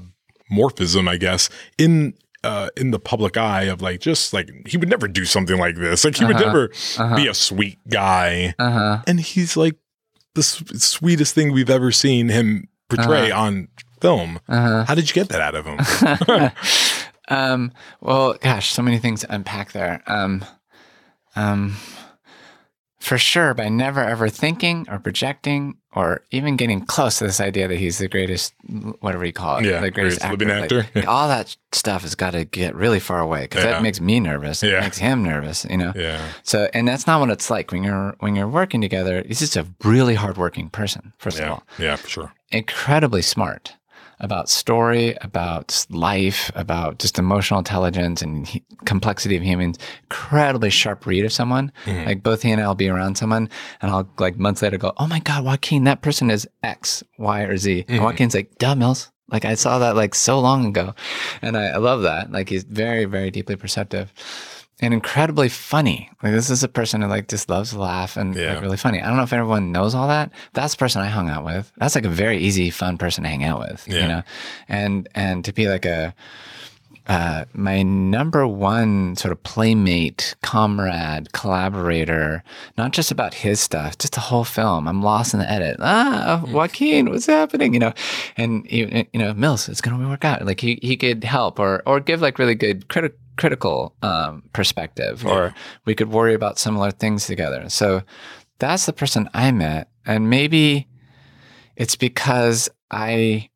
morphism, I guess, in uh, in the public eye of like just like he would never do something like this. Like he would Uh-huh. never Uh-huh. be a sweet guy, Uh huh. and he's like the s- sweetest thing we've ever seen him portray on film. Uh How did you get that out of him? um. Well, gosh, so many things to unpack there. Um. Um. For sure, by never ever thinking or projecting or even getting close to this idea that he's the greatest, whatever you call it, Yeah, the greatest, greatest living actor. actor. Like, all that stuff has got to get really far away because Yeah. that makes me nervous. It Yeah. makes him nervous. You know. yeah, So, and that's not what it's like when you're when you're working together. He's just a really hardworking person. First of yeah, all, yeah, for sure. incredibly smart about story, about life, about just emotional intelligence and he, complexity of humans. Incredibly sharp read of someone. Mm-hmm. Like both he and I'll be around someone, and I'll like months later go, "Oh my God, Joaquin, that person is X, Y, or Z." Mm-hmm. And Joaquin's like, "Duh, Mills." Like I saw that like so long ago, and I, I love that. Like he's very, very deeply perceptive and incredibly funny. Like this is a person who like just loves to laugh and Yeah. like, really funny. I don't know if everyone knows all that. That's the person I hung out with. That's like a very easy, fun person to hang out with. Yeah. You know, and and to be like a uh, my number one sort of playmate, comrade, collaborator, not just about his stuff, just the whole film. I'm lost in the edit. Ah, Joaquin, what's happening? You know, and you, you know, Mills, it's gonna work out. Like he he could help or or give like really good criti- critical um, perspective, or we could worry about similar things together. So that's the person I met, and maybe it's because I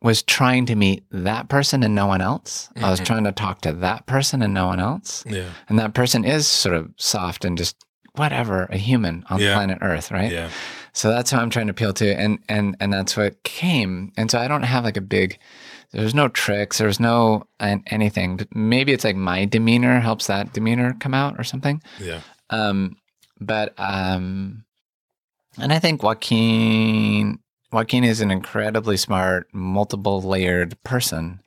was trying to meet that person and no one else. I was Mhm. trying to talk to that person and no one else. Yeah, And that person is sort of soft and just whatever, a human on Yeah. planet Earth, right? yeah, So that's who I'm trying to appeal to. And and and that's what came. And so I don't have like a big there's no tricks, there's no anything. Maybe it's like my demeanor helps that demeanor come out or something. yeah. Um, but um, and I think Joaquin Joaquin is an incredibly smart, multiple layered person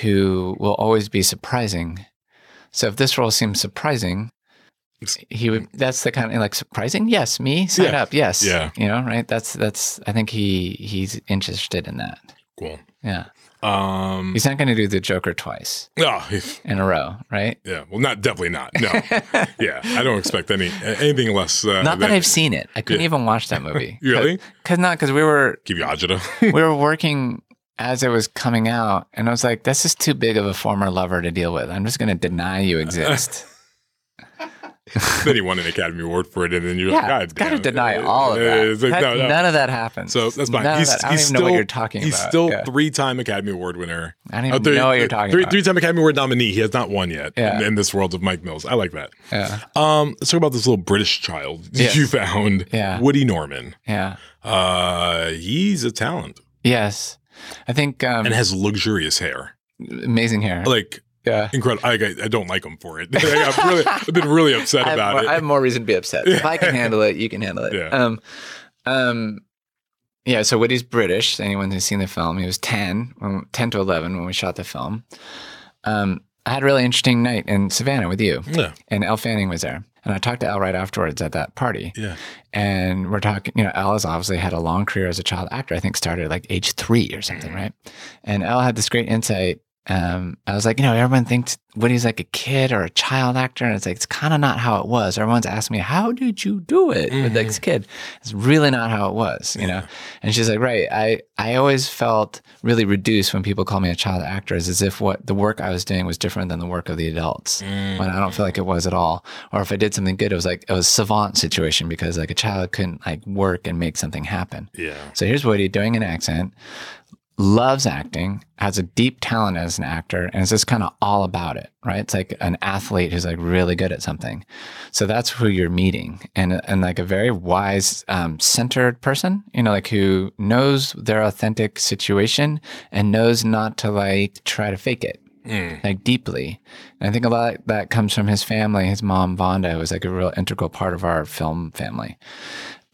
who will always be surprising. So if this role seems surprising, he would. That's the kind of like surprising. Yes, me sign Yeah. up. Yes, Yeah. You know, right? That's that's. I think he he's interested in that. Cool. Yeah, Um, he's not going to do the Joker twice oh, in a row, right? yeah. Well, not definitely not. No. yeah, I don't expect any anything less. Uh, Not that I've seen it. I couldn't Yeah. even watch that movie. Really? Because not because we were Give you agita. we were working as it was coming out, and I was like, "This is too big of a former lover to deal with. I'm just going to deny you exist." then he won an Academy Award for it, and then you're like, yeah, God got to damn." deny all of Uh, that. it's like, That- no, no. None of that happened. So that's fine. None he's. I don't even still, know what you're talking he's about. still Yeah. three-time Academy Award winner. I don't even know what you're talking three, about. Three-time Academy Award nominee. He has not won yet Yeah. in, in this world of Mike Mills. I like that. Yeah. Um, let's talk about this little British child Yes. you found. Yeah. Woody Norman. Yeah. Uh, he's a talent Yes. I think um, and has luxurious hair. amazing hair. Like yeah. incredible. I, I don't like him for it. I've, really, I've been really upset about more, it. I have more reason to be upset. If I can handle it, you can handle it. Yeah. Um, um, yeah. So Woody's British. Anyone who's seen the film, he was ten, when, ten to eleven when we shot the film. Um, I had a really interesting night in Savannah with you, yeah. and Elle Fanning was there, and I talked to Elle right afterwards at that party. Yeah. And we're talking, you know, Elle has obviously had a long career as a child actor. I think started at like age three or something, right? And Elle had this great insight. Um, I was like, you know, everyone thinks Woody's like a kid or a child actor, and it's like it's kind of not how it was. Everyone's asking me, how did you do it with like this kid? It's really not how it was, you know. And she's like, right. I I always felt really reduced when people call me a child actor, is as if what the work I was doing was different than the work of the adults. When I don't feel like it was at all. Or if I did something good, it was like it was a savant situation because like a child couldn't like work and make something happen. Yeah. So here's Woody doing an accent, loves acting, has a deep talent as an actor, and is just kind of all about it, right? It's like an athlete who's like really good at something. So that's who you're meeting, and and like a very wise, um, centered person, you know, like who knows their authentic situation and knows not to like try to fake it. Like deeply, and I think a lot of that comes from his family. His mom Vonda was like a real integral part of our film family.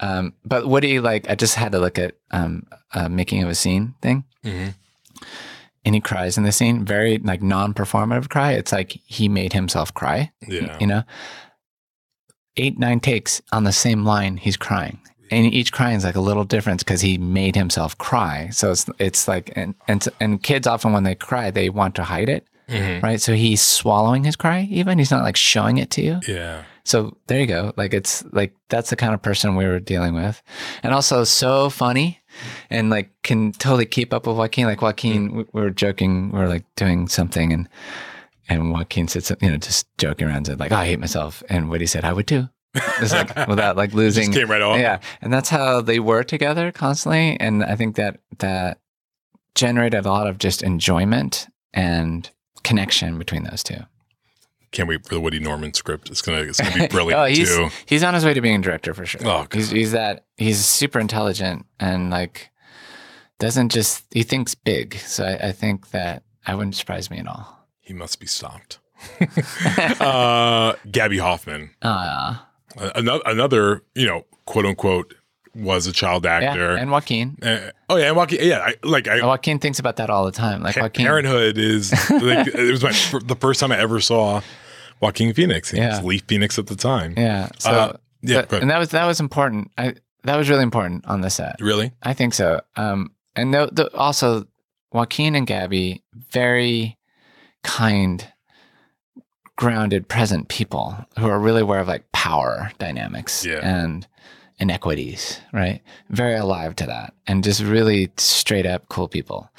Um, but Woody, like, I just had to look at um, a making of a scene thing, and he cries in the scene. Very like non-performative cry. It's like he made himself cry. Yeah. You know, eight nine takes on the same line, he's crying, and each crying is like a little difference because he made himself cry. So it's it's like and and and kids often when they cry, they want to hide it. Right, so he's swallowing his cry. Even he's not like showing it to you. Yeah. So there you go. Like it's like that's the kind of person we were dealing with, and also so funny, and like can totally keep up with Joaquin. Like Joaquin, mm. we, we were joking, we are like doing something, and and Joaquin sits, you know, just joking around, said like, "Oh, I hate myself," and Woody said, "I would too." It's like without like losing. came right off. Yeah, and that's how they were together constantly, and I think that that generated a lot of just enjoyment and connection between those two. Can't wait for the Woody Norman script. It's gonna it's gonna be brilliant oh, he's too. he's on his way to being a director for sure. Oh, he's he's that he's super intelligent and like doesn't just he thinks big. So I, I think that I wouldn't surprise me at all. He must be stopped. uh, Gaby Hoffmann, Uh, another, another, you know, quote unquote, was a child yeah, actor. and Joaquin. Uh, oh yeah, and Joaquin. Yeah, I, like I, Joaquin thinks about that all the time. Like Joaquin. Parenthood is like, it was my the first time I ever saw Joaquin Phoenix. He was Yeah. Leaf Phoenix at the time. Yeah. So Uh, yeah, but- and that was that was important. I that was really important on the set. Really? I think so. Um, and the, the, also Joaquin and Gaby, very kind, grounded, present people who are really aware of like power dynamics Yeah. and inequities, right? Very alive to that, and just really straight up cool people.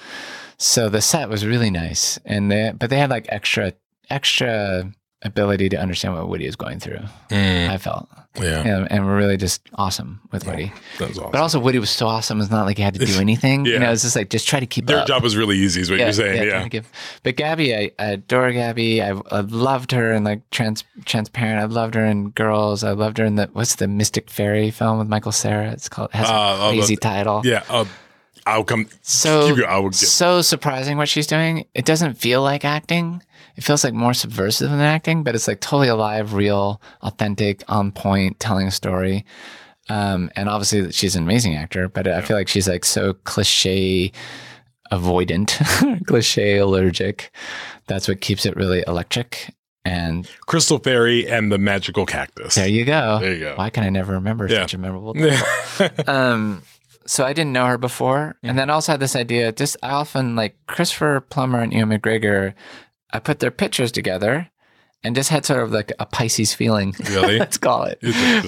So the set was really nice, and they but they had like extra extra ability to understand what Woody is going through. Mm, I felt, yeah, and, and we're really just awesome with Woody. that was awesome. But also, Woody was so awesome. It's not like he had to do anything. You Yeah. know, it's just like just try to keep Their up. job was really easy, is what you're saying. trying Yeah. give- But Gaby, I, I adore Gaby. I, I loved her in like trans, Transparent. I loved her in Girls. I loved her in the what's the Mystic Fairy film with Michael Cera. It's called it has Uh, a crazy the- title. Yeah. Uh, I'll come. So keep going. I will get. so surprising what she's doing. It doesn't feel like acting. It feels like more subversive than acting, but it's like totally alive, real, authentic, on point, telling a story. Um, and obviously, she's an amazing actor, but I feel like she's like so cliche avoidant, cliche allergic. That's what keeps it really electric. And Crystal Fairy and the Magical Cactus. there you go. There you go. Why can I never remember Yeah. such a memorable um, so I didn't know her before, and then I also had this idea. Just I often like Christopher Plummer and Ewan McGregor. I put their pictures together, and just had sort of like a Pisces feeling. Really? Let's call it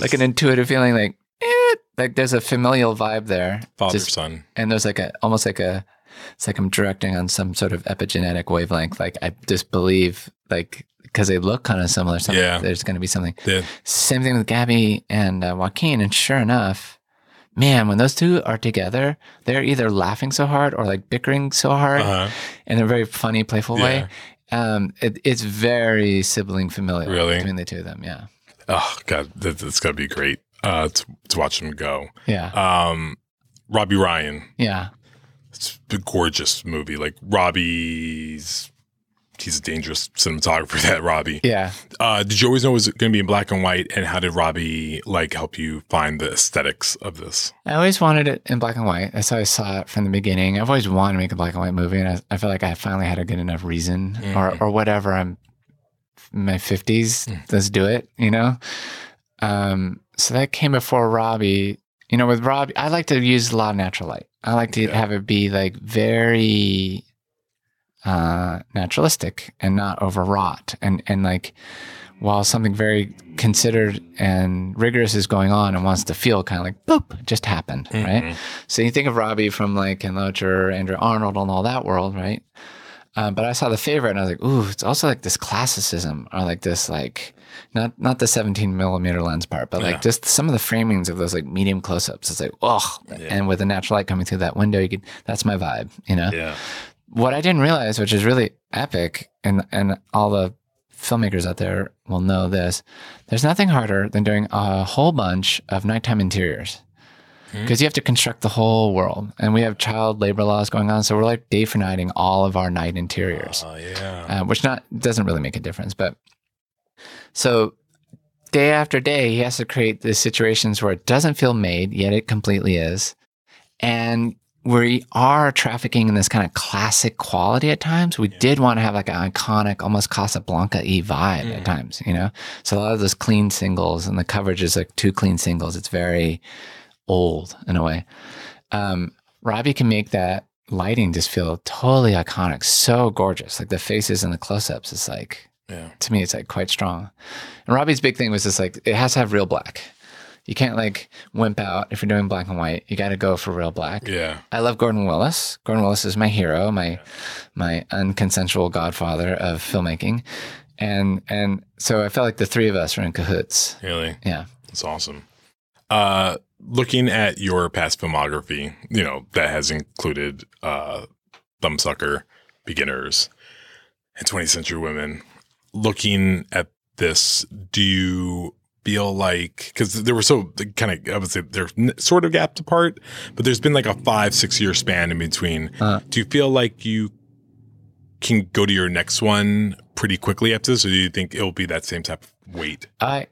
like an intuitive feeling. Like, eh, like there's a familial vibe there. Father Just- son. and there's like a almost like a It's like I'm directing on some sort of epigenetic wavelength. Like I just believe, like because they look kind of similar. Something, Yeah. there's going to be something. Yeah. Same thing with Gaby and uh, Joaquin. And sure enough, man, when those two are together, they're either laughing so hard or like bickering so hard Uh-huh. in a very funny, playful way. Um, it, it's very sibling familial Really? between the two of them. Yeah. Oh God, that, that's gotta be great uh, to to watch them go. Yeah. Um, Robbie Ryan, yeah. it's a gorgeous movie. Like Robbie's, he's a dangerous cinematographer. That Robbie. Yeah. Uh, did you always know it was going to be in black and white? And how did Robbie like help you find the aesthetics of this? I always wanted it in black and white. That's how I saw it from the beginning. I've always wanted to make a black and white movie, and I, I feel like I finally had a good enough reason, or or whatever. I'm in my fifties. Let's do it. You know. Um. So that came before Robbie. You know, with Robbie, I like to use a lot of natural light. I like to Yeah. have it be like very uh, naturalistic and not overwrought, and and like while something very considered and rigorous is going on and wants to feel kind of like boop, just happened, right? So you think of Robbie from like Ken Loach or Andrea Arnold and all that world, right? Um, but I saw the favorite and I was like, ooh, it's also like this classicism or like this like not not the 17 millimeter lens part, but like Yeah. just some of the framings of those like medium close-ups. It's like, oh, and with the natural light coming through that window, you could that's my vibe, you know? Yeah. What I didn't realize, which is really epic, and and all the filmmakers out there will know this. There's nothing harder than doing a whole bunch of nighttime interiors because you have to construct the whole world, and we have child labor laws going on, so we're like day for nighting all of our night interiors Oh yeah. uh, which not doesn't really make a difference. But so day after day, he has to create the situations where it doesn't feel made, yet it completely is, and we are trafficking in this kind of classic quality at times. We did want to have like an iconic, almost Casablanca y vibe at times, you know. So a lot of those clean singles and the coverage is like two clean singles. It's very old in a way. Um, Robbie can make that lighting just feel totally iconic, so gorgeous. Like the faces and the close-ups is like Yeah. to me, it's like quite strong. And Robbie's big thing was just like it has to have real black. You can't like wimp out if you're doing black and white. You got to go for real black. Yeah. I love Gordon Willis. Gordon Willis is my hero, my my unconsensual godfather of filmmaking, and and so I felt like the three of us were in cahoots. Really. Yeah. That's awesome. Uh, looking at your past filmography, you know, that has included uh, Thumbsucker, Beginners, and 20th Century Women. Looking at this, do you feel like, because there were so kind of, I would say they're sort of gapped apart, but there's been like a five, six year span in between. Uh. do you feel like you can go to your next one pretty quickly after this, or do you think it'll be that same type of wait? I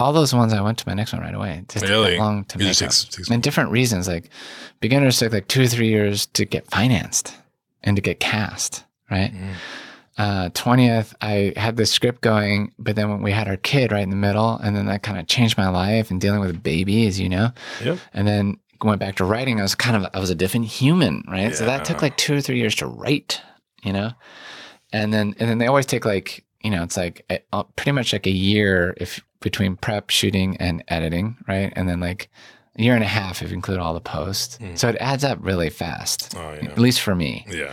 all those ones I went to my next one right away. It just Really? long to It make takes- takes- and different reasons. Like beginners took like two or three years to get financed and to get cast. Right. Mm. Uh, 20th, I had the script going, but then when we had our kid right in the middle, and then that kind of changed my life and dealing with a baby, as you know. Yep. And then went back to writing. I was kind of I was a different human, right? Yeah. So that took like two or three years to write, you know. And then and then they always take like you know it's like a, uh, pretty much like a year if between prep, shooting, and editing, right? And then like a year and a half if you include all the post. So it adds up really fast. Oh, yeah. at least for me. Yeah.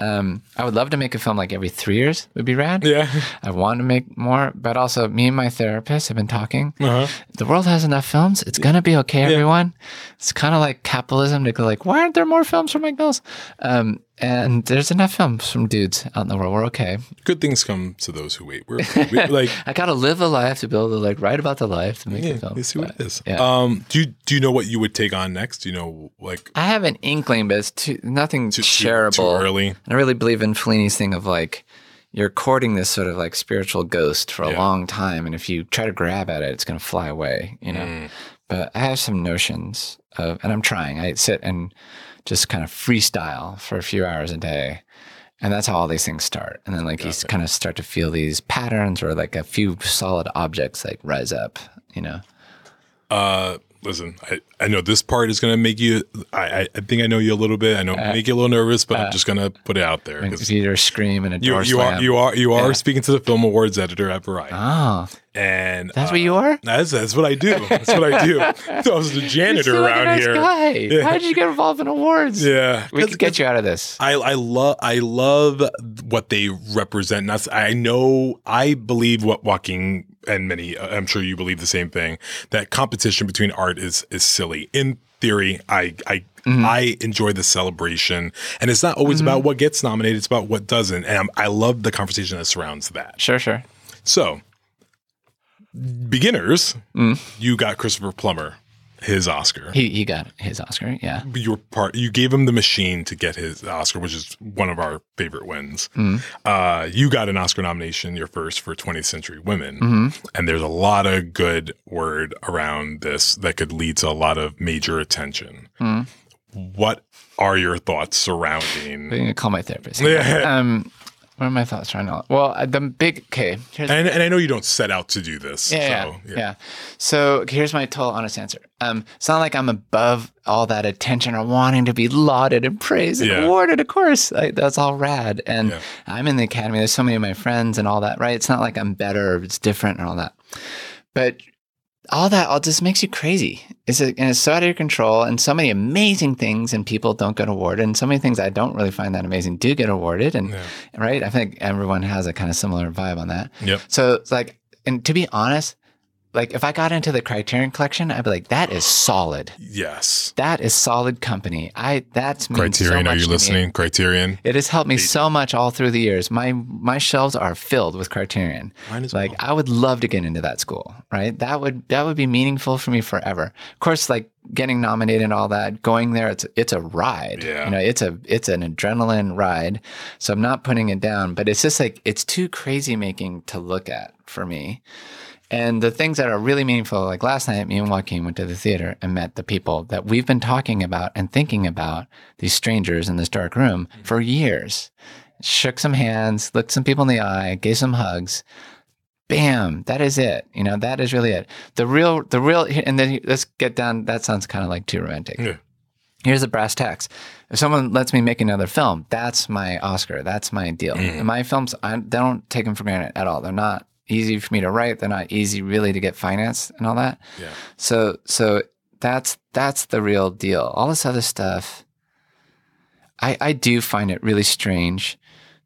Um, I would love to make a film like every three years. Would be rad. Yeah. I want to make more, but also me and my therapist have been talking. Uh-huh. The world has enough films. It's gonna be okay, everyone. It's kind of like capitalism to go like, why aren't there more films Mike Mills? Um, and there's enough films from dudes out in the world. We're okay. Good things come to those who wait. We're we, like, I gotta live a life to be able to like write about the life to make yeah, a film. see what it is. yeah. Um, do you do you know what you would take on next? Do you know like I have an inkling, but it's too nothing too, too, shareable. too early? And I really believe in Fellini's thing of like you're courting this sort of like spiritual ghost for a Yeah. long time, and if you try to grab at it, it's going to fly away, you know. Mm. But I have some notions of, and I'm trying. I sit and just kind of freestyle for a few hours a day. And that's how all these things start. And then like you kind of start to feel these patterns or like a few solid objects like rise up, you know. Uh, listen, I, I know this part is going to make you. I, I I think I know you a little bit. I know make you a little nervous, but I'm just going to put it out there. A scream and a You, you are you are you are Yeah. speaking to the film awards editor at Variety, Oh, and that's uh, what you are. That's that's what I do. That's what I do. I was the janitor You're around nice here. Guy. Yeah. How did you get involved in awards? Yeah, we could get you out of this. I, I love I love what they represent. That's I know I believe what Joaquin and many I'm sure you believe the same thing that competition between art is is silly. In theory, I I Mm-hmm. I enjoy the celebration, and it's not always about what gets nominated; it's about what doesn't. And I'm, I love the conversation that surrounds that. Sure, sure. So, beginners, Mm. you got Christopher Plummer his Oscar. He he got his Oscar. Yeah. you were part you gave him the machine to get his oscar which is one of our favorite wins uh, you got an oscar nomination your first for 20th century women and there's a lot of good word around this that could lead to a lot of major attention what are your thoughts surrounding I'm gonna call my therapist. Yeah. Um, what are my thoughts right now? Well, uh, the big okay. And, and i know you don't set out to do this yeah, so yeah, yeah. So here's my total honest answer. Um, it's not like I'm above all that attention or wanting to be lauded and praised and Yeah. awarded. Of course, like, that's all rad. And Yeah. I'm in the academy. There's so many of my friends and all that. Right? It's not like I'm better or it's different and all that. But all that all just makes you crazy. It's a, and it's so out of your control. And so many amazing things and people don't get awarded. And so many things I don't really find that amazing do get awarded. And Yeah. right, I think everyone has a kind of similar vibe on that. Yep. So it's like, and to be honest, like if I got into the Criterion collection, I'd be like, that is solid. yes That is solid company. I that's criterion so are you to me. listening criterion It has helped me so much all through the years. My my shelves are filled with Criterion. Mine as like well. I would love to get into that school, right? That would that would be meaningful for me forever. Of course, like getting nominated and all that, going there, it's it's a ride. Yeah. You know, it's a it's an adrenaline ride. So I'm not putting it down, but it's just like it's too crazy making to look at for me. And the things that are really meaningful, like last night, me and Joaquin went to the theater and met the people that we've been talking about and thinking about, these strangers in this dark room mm-hmm. for years. Shook some hands, looked some people in the eye, gave some hugs. Bam, that is it. You know, that is really it. The real, the real, and then let's get down. That sounds kind of like too romantic yeah here's the brass tacks. If someone lets me make another film, that's my Oscar. That's my deal. Mm-hmm. And my films, I don't take them for granted at all. They're not easy for me to write. They're not easy really to get financed and all that. yeah So so that's that's the real deal. All this other stuff, I I do find it really strange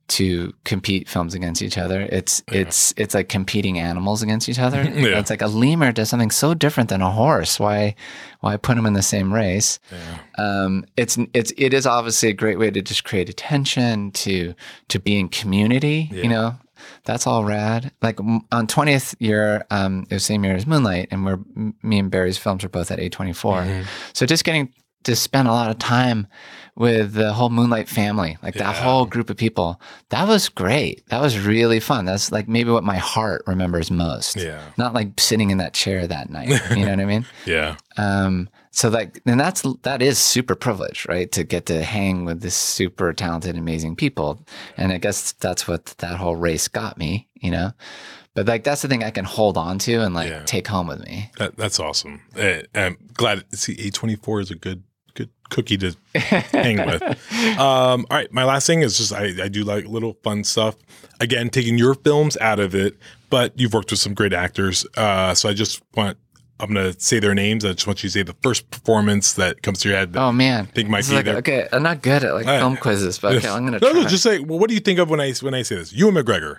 to compete films against each other. It's it's it's like competing animals against each other. Yeah. It's like a lemur does something so different than a horse. Why why put them in the same race? Um, it's it's it is obviously a great way to just create attention to to be in community. You know, that's all rad. Like on twentieth year, um, it was same year as Moonlight, and we're me and Barry's films are both at A24. So just getting to spend a lot of time with the whole Moonlight family, like that whole group of people, that was great. That was really fun. That's like maybe what my heart remembers most. Yeah. Not like sitting in that chair that night. You know what I mean? yeah Um, so like, and that's that is super privileged, right? To get to hang with this super talented, amazing people, and I guess that's what that whole race got me, you know. But like, that's the thing I can hold on to and like Yeah. take home with me. That, that's awesome. Eh, I'm glad. See, A24 is a good cookie to hang with. Um, all right, my last thing is just I, I do like little fun stuff. Again, taking your films out of it, but you've worked with some great actors. Uh, so I just want I'm gonna say their names. I just want you to say the first performance that comes to your head. Oh man, I think might This be like- there. Okay, I'm not good at like Uh, film quizzes, but okay, I'm gonna no, try. no, just say. Well, what do you think of when I when I say this? Ewan McGregor.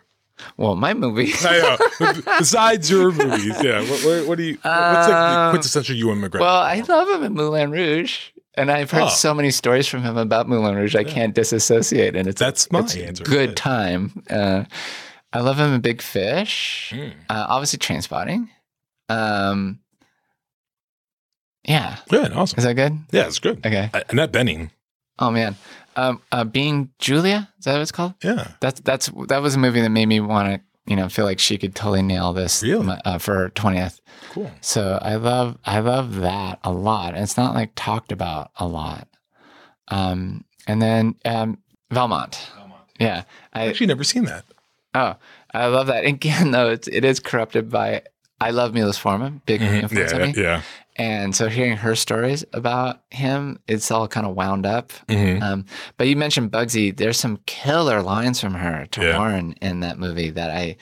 well, my movie. I know. Besides your movies, yeah. What, what, what do you? What's like the quintessential Ewan McGregor? Uh, Well, I love him in Moulin Rouge, and I've heard Oh. so many stories from him about Moulin Rouge. I can't disassociate, and it's That's my it's a answer. Good time. Uh, I love him in Big Fish. Hmm. Uh, obviously, Trainspotting. Um, yeah, Good, awesome. is that good? Yeah, it's good. Okay. Annette Bening. Oh man, um, uh, being Julia is that what it's called? Yeah. That's that's that was a movie that made me want to you know feel like she could totally nail this Really? uh, for her twentieth. Cool. So I love I love that a lot. And it's not like talked about a lot. Um, and then um, Valmont. Valmont. Yeah, I I've actually never seen that. oh I love that. Again, though, it's it is corrupted by I love Milos Forman, big influence Mm-hmm. Yeah, on me. yeah. And so hearing her stories about him, it's all kind of wound up. Mhm. Um, but you mentioned Bugsy. There's some killer lines from her to Yeah. Warren in that movie that I,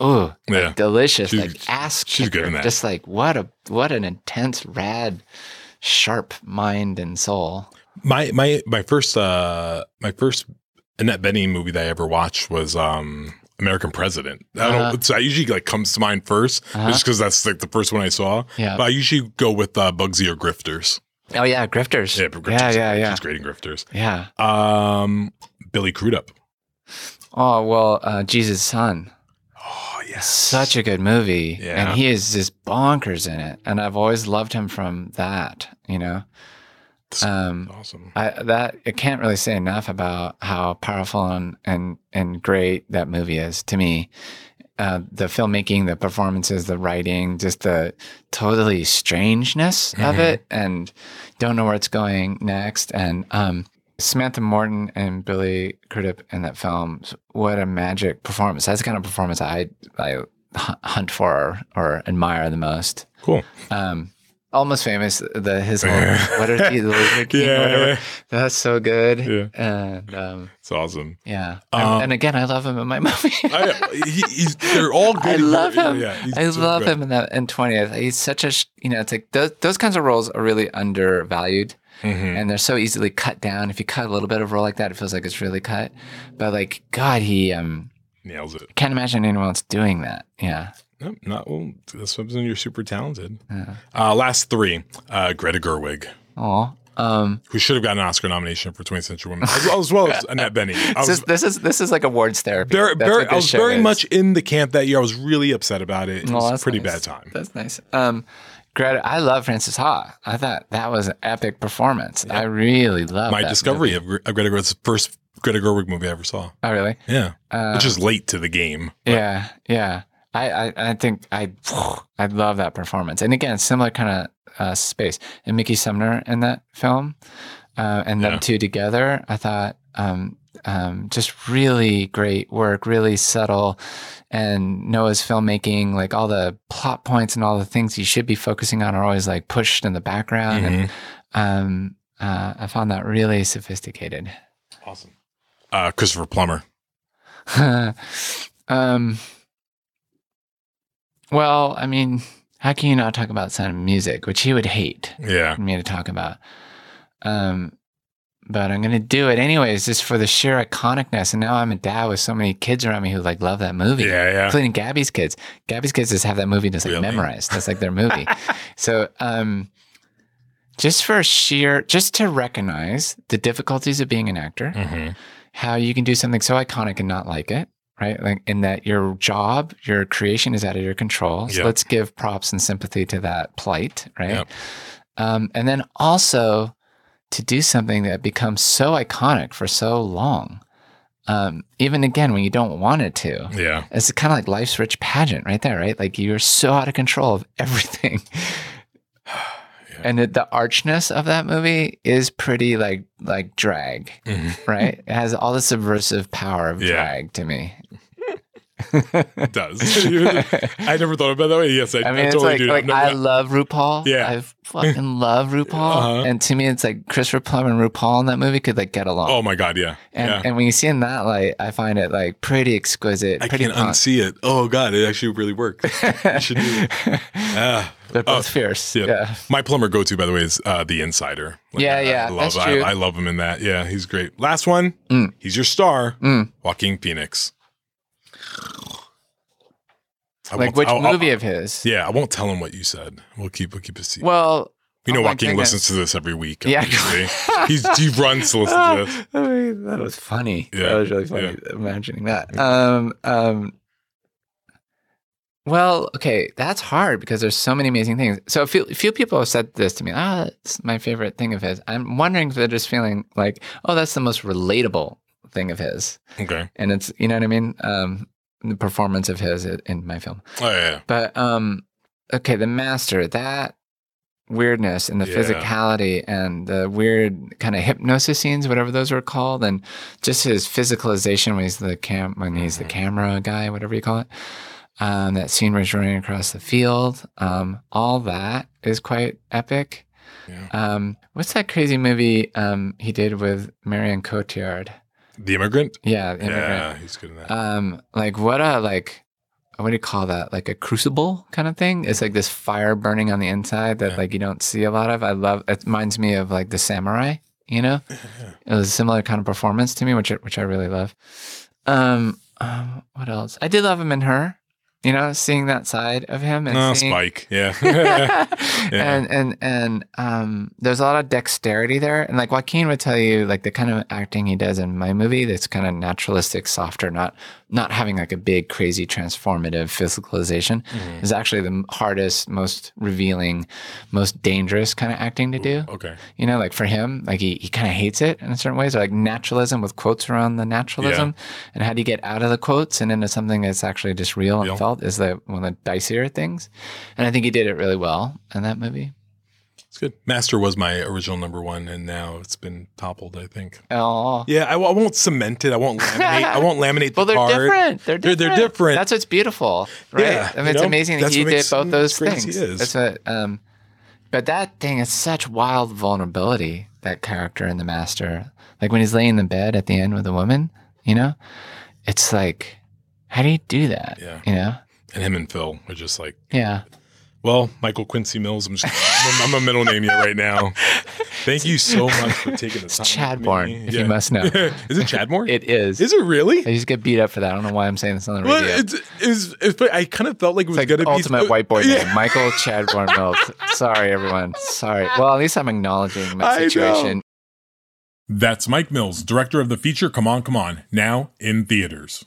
oh, Yeah. delicious, She's- like ass she's good in that. Just like what a what an intense, rad, sharp mind and soul. My my my first uh my first Annette Bening movie that I ever watched was um American President. I don't. Uh-huh. So I usually like comes to mind 1st Uh-huh. just because that's like the first one I saw. Yeah. But I usually go with uh, Bugsy or Grifters. Oh yeah, Grifters. Yeah, but Grifters. yeah, yeah, yeah. She's great in Grifters. Yeah. Um, Billy Crudup. Oh well, uh, Jesus' Son. Oh yes, Such a good movie, Yeah. and he is just bonkers in it. And I've always loved him from that. You know. Um, awesome. I that I can't really say enough about how powerful and and and great that movie is to me. Uh, the filmmaking, the performances, the writing, just the totally strangeness of Mhm. it, and don't know where it's going next. And um, Samantha Morton and Billy Crudup in that film, what a magic performance! That's the kind of performance I I hunt for or, admire the most. Cool. Um, almost famous. The his whole what are the Lizard King? Yeah, whatever. That's so good. Yeah. And um, It's awesome. yeah. Um, and, again, I love him in my movie. I, he, he's, they're all good. I love him. Yeah, I so love good. him in that in twentieth. He's such a you know. It's like those those kinds of roles are really undervalued, Mhm. and they're so easily cut down. If you cut a little bit of a role like that, it feels like it's really cut. But like God, he um Nails it. can't imagine anyone else doing that. Yeah. Nope, not well. That's what you're super talented. Yeah. Uh, last three. Uh, Greta Gerwig, Oh. Um. who should have gotten an Oscar nomination for 20th Century Women, as well as, well as Annette Bening. I This is, this is this is like awards therapy. very, That's very, I was very is. much in the camp that year. I was really upset about it. It Oh, was a pretty nice. bad time. That's nice. Um, Greta, I love Frances Ha. I thought that was an epic performance. I really love My discovery movie. of, Greta Gerwig's first Greta Gerwig movie I ever saw. Oh, really? Yeah, Uh, which is late to the game. but- yeah, yeah. I, I, I think I, I love that performance. And again, similar kind of uh, space. And Mickey Sumner in that film, uh, and Yeah. them two together, I thought um, um, just really great work, really subtle. And Noah's filmmaking, like all the plot points and all the things you should be focusing on, are always like pushed in the background. And Mhm. um, uh, I found that really sophisticated. Awesome. Uh, Christopher Plummer. um, well, I mean, how can you not talk about Sound of Music, which he would hate Yeah. me to talk about? Um, but I'm gonna do it anyways, just for the sheer iconicness. And now I'm a dad with so many kids around me who like love that movie, Yeah, yeah. including Gaby's kids. Gaby's kids just have that movie just like Really? memorized. That's like their movie. so, um, just for sheer, just to recognize the difficulties of being an actor hmm how you can do something so iconic and not like it, right? Like in that your job, your creation is out of your control. So Yep. let's give props and sympathy to that plight, right? Yep. Um, and then also to do something that becomes so iconic for so long, um, even again when you don't want it to. Yeah. It's kind of like life's rich pageant right there, right? Like you're so out of control of everything. And it, the archness of that movie is pretty like like drag, Mhm. right? It has all the subversive power of Yeah. drag to me. It does. I never thought about that way. Yes, I, I mean, I totally like, do. like I love RuPaul. Yeah. I fucking love RuPaul. Uh-huh. And to me, it's like Christopher Plummer and RuPaul in that movie could like get along. oh my God, yeah. and, yeah. and when you see it in that light, I find it like pretty exquisite. I pretty can't punk. unsee it. Oh God, it actually really works. You should do it. Ah. They're both Oh, fierce. Yeah. Yeah. My Plummer go to, by the way, is uh, the Insider. Yeah, I- yeah, I love, that's I, true. I love him in that. Yeah, he's great. Last one. Mm. He's your star, Mm. Joaquin Phoenix. I Like which I'll- I'll- movie of his? Yeah, I won't tell him what you said. We'll keep we'll keep a secret. Well, you know, oh Joaquin listens to this every week. Yeah. He's he runs to listen to this. I mean, that was funny. Yeah, That was really funny imagining that. Um, um, well, okay, that's hard because there's so many amazing things. So a few, few people have said this to me. Ah, it's my favorite thing of his. I'm wondering if they're just feeling like, oh, that's the most relatable thing of his, Okay. and it's you know what I mean. Um, performance of his in my film. Oh yeah. But um, okay, the master that weirdness and the Yeah. physicality and the weird kind of hypnosis scenes, whatever those were called, and just his physicalization when he's the cam when he's Mm-hmm. the camera guy, whatever you call it. Um, that scene where he's running across the field. Um, all that is quite epic. Yeah. Um, what's that crazy movie um, he did with Marion Cotillard? The immigrant. Yeah, the immigrant. Yeah, he's good in that. Um, like what a like what do you call that? Like a crucible kind of thing. It's like this fire burning on the inside that Yeah. like you don't see a lot of. I love. It reminds me of like the samurai. You know, it was a similar kind of performance to me, which I- which I really love. Um, um, what else? I did love him in her. You know, seeing that side of him and no, seeing, Spike. Yeah. and and and um, there's a lot of dexterity there, and like Joaquin would tell you, like the kind of acting he does in my movie, that's kind of naturalistic, softer, not not having like a big, crazy, transformative physicalization, is actually the hardest, most revealing, most dangerous kind of acting to do. okay. You know, like for him, like he, he kind of hates it in certain ways, or like naturalism with quotes around the naturalism. And how do you get out of the quotes and into something that's actually just real and Real. Felt is the one of the dicier things. And I think he did it really well in that movie. It's good. Master was my original number one, and now it's been toppled. I think. Oh. Yeah, I, w- I won't cement it. I won't laminate. I won't laminate the Well, they're card. different. They're They're- different. they're different. That's what's beautiful, right? Yeah, I mean, it's know, amazing that he did both those as great as things. he is. That's what. Um, but that thing is such wild vulnerability. That character in the master, like when he's laying in the bed at the end with the woman, you know, it's like, how do you do that? Yeah. You know. And him and Phil are just like, Yeah. well, Michael Quincy Mills. I'm just, I'm, a middle name you right now. Thank you so much for taking the time. Chadbourne, me. if you must know. is it Chadmore? It is. Is it really? I just get beat up for that. I don't know why I'm saying this on the Well, radio. it's, it's, it's, but I kind of felt like it was like gonna ultimate white boy Yeah. name, Michael Chadbourne Mills. Sorry, everyone. Sorry. Well, at least I'm acknowledging my situation. That's Mike Mills, director of the feature Come On, Come On, now in theaters.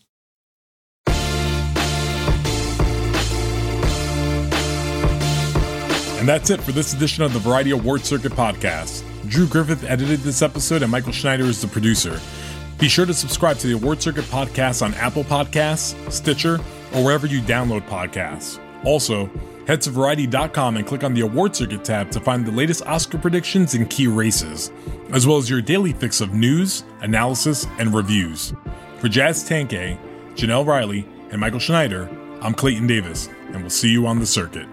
And that's it for this edition of the Variety Award Circuit podcast. Drew Griffith edited this episode, and Michael Schneider is the producer. Be sure to subscribe to the Award Circuit podcast on Apple Podcasts, Stitcher, or wherever you download podcasts. Also, head to variety.com and click on the Award Circuit tab to find the latest Oscar predictions and key races, as well as your daily fix of news, analysis, and reviews. For Jazz Tangcay, Jenelle Riley, and Michael Schneider, I'm Clayton Davis, and we'll see you on the circuit.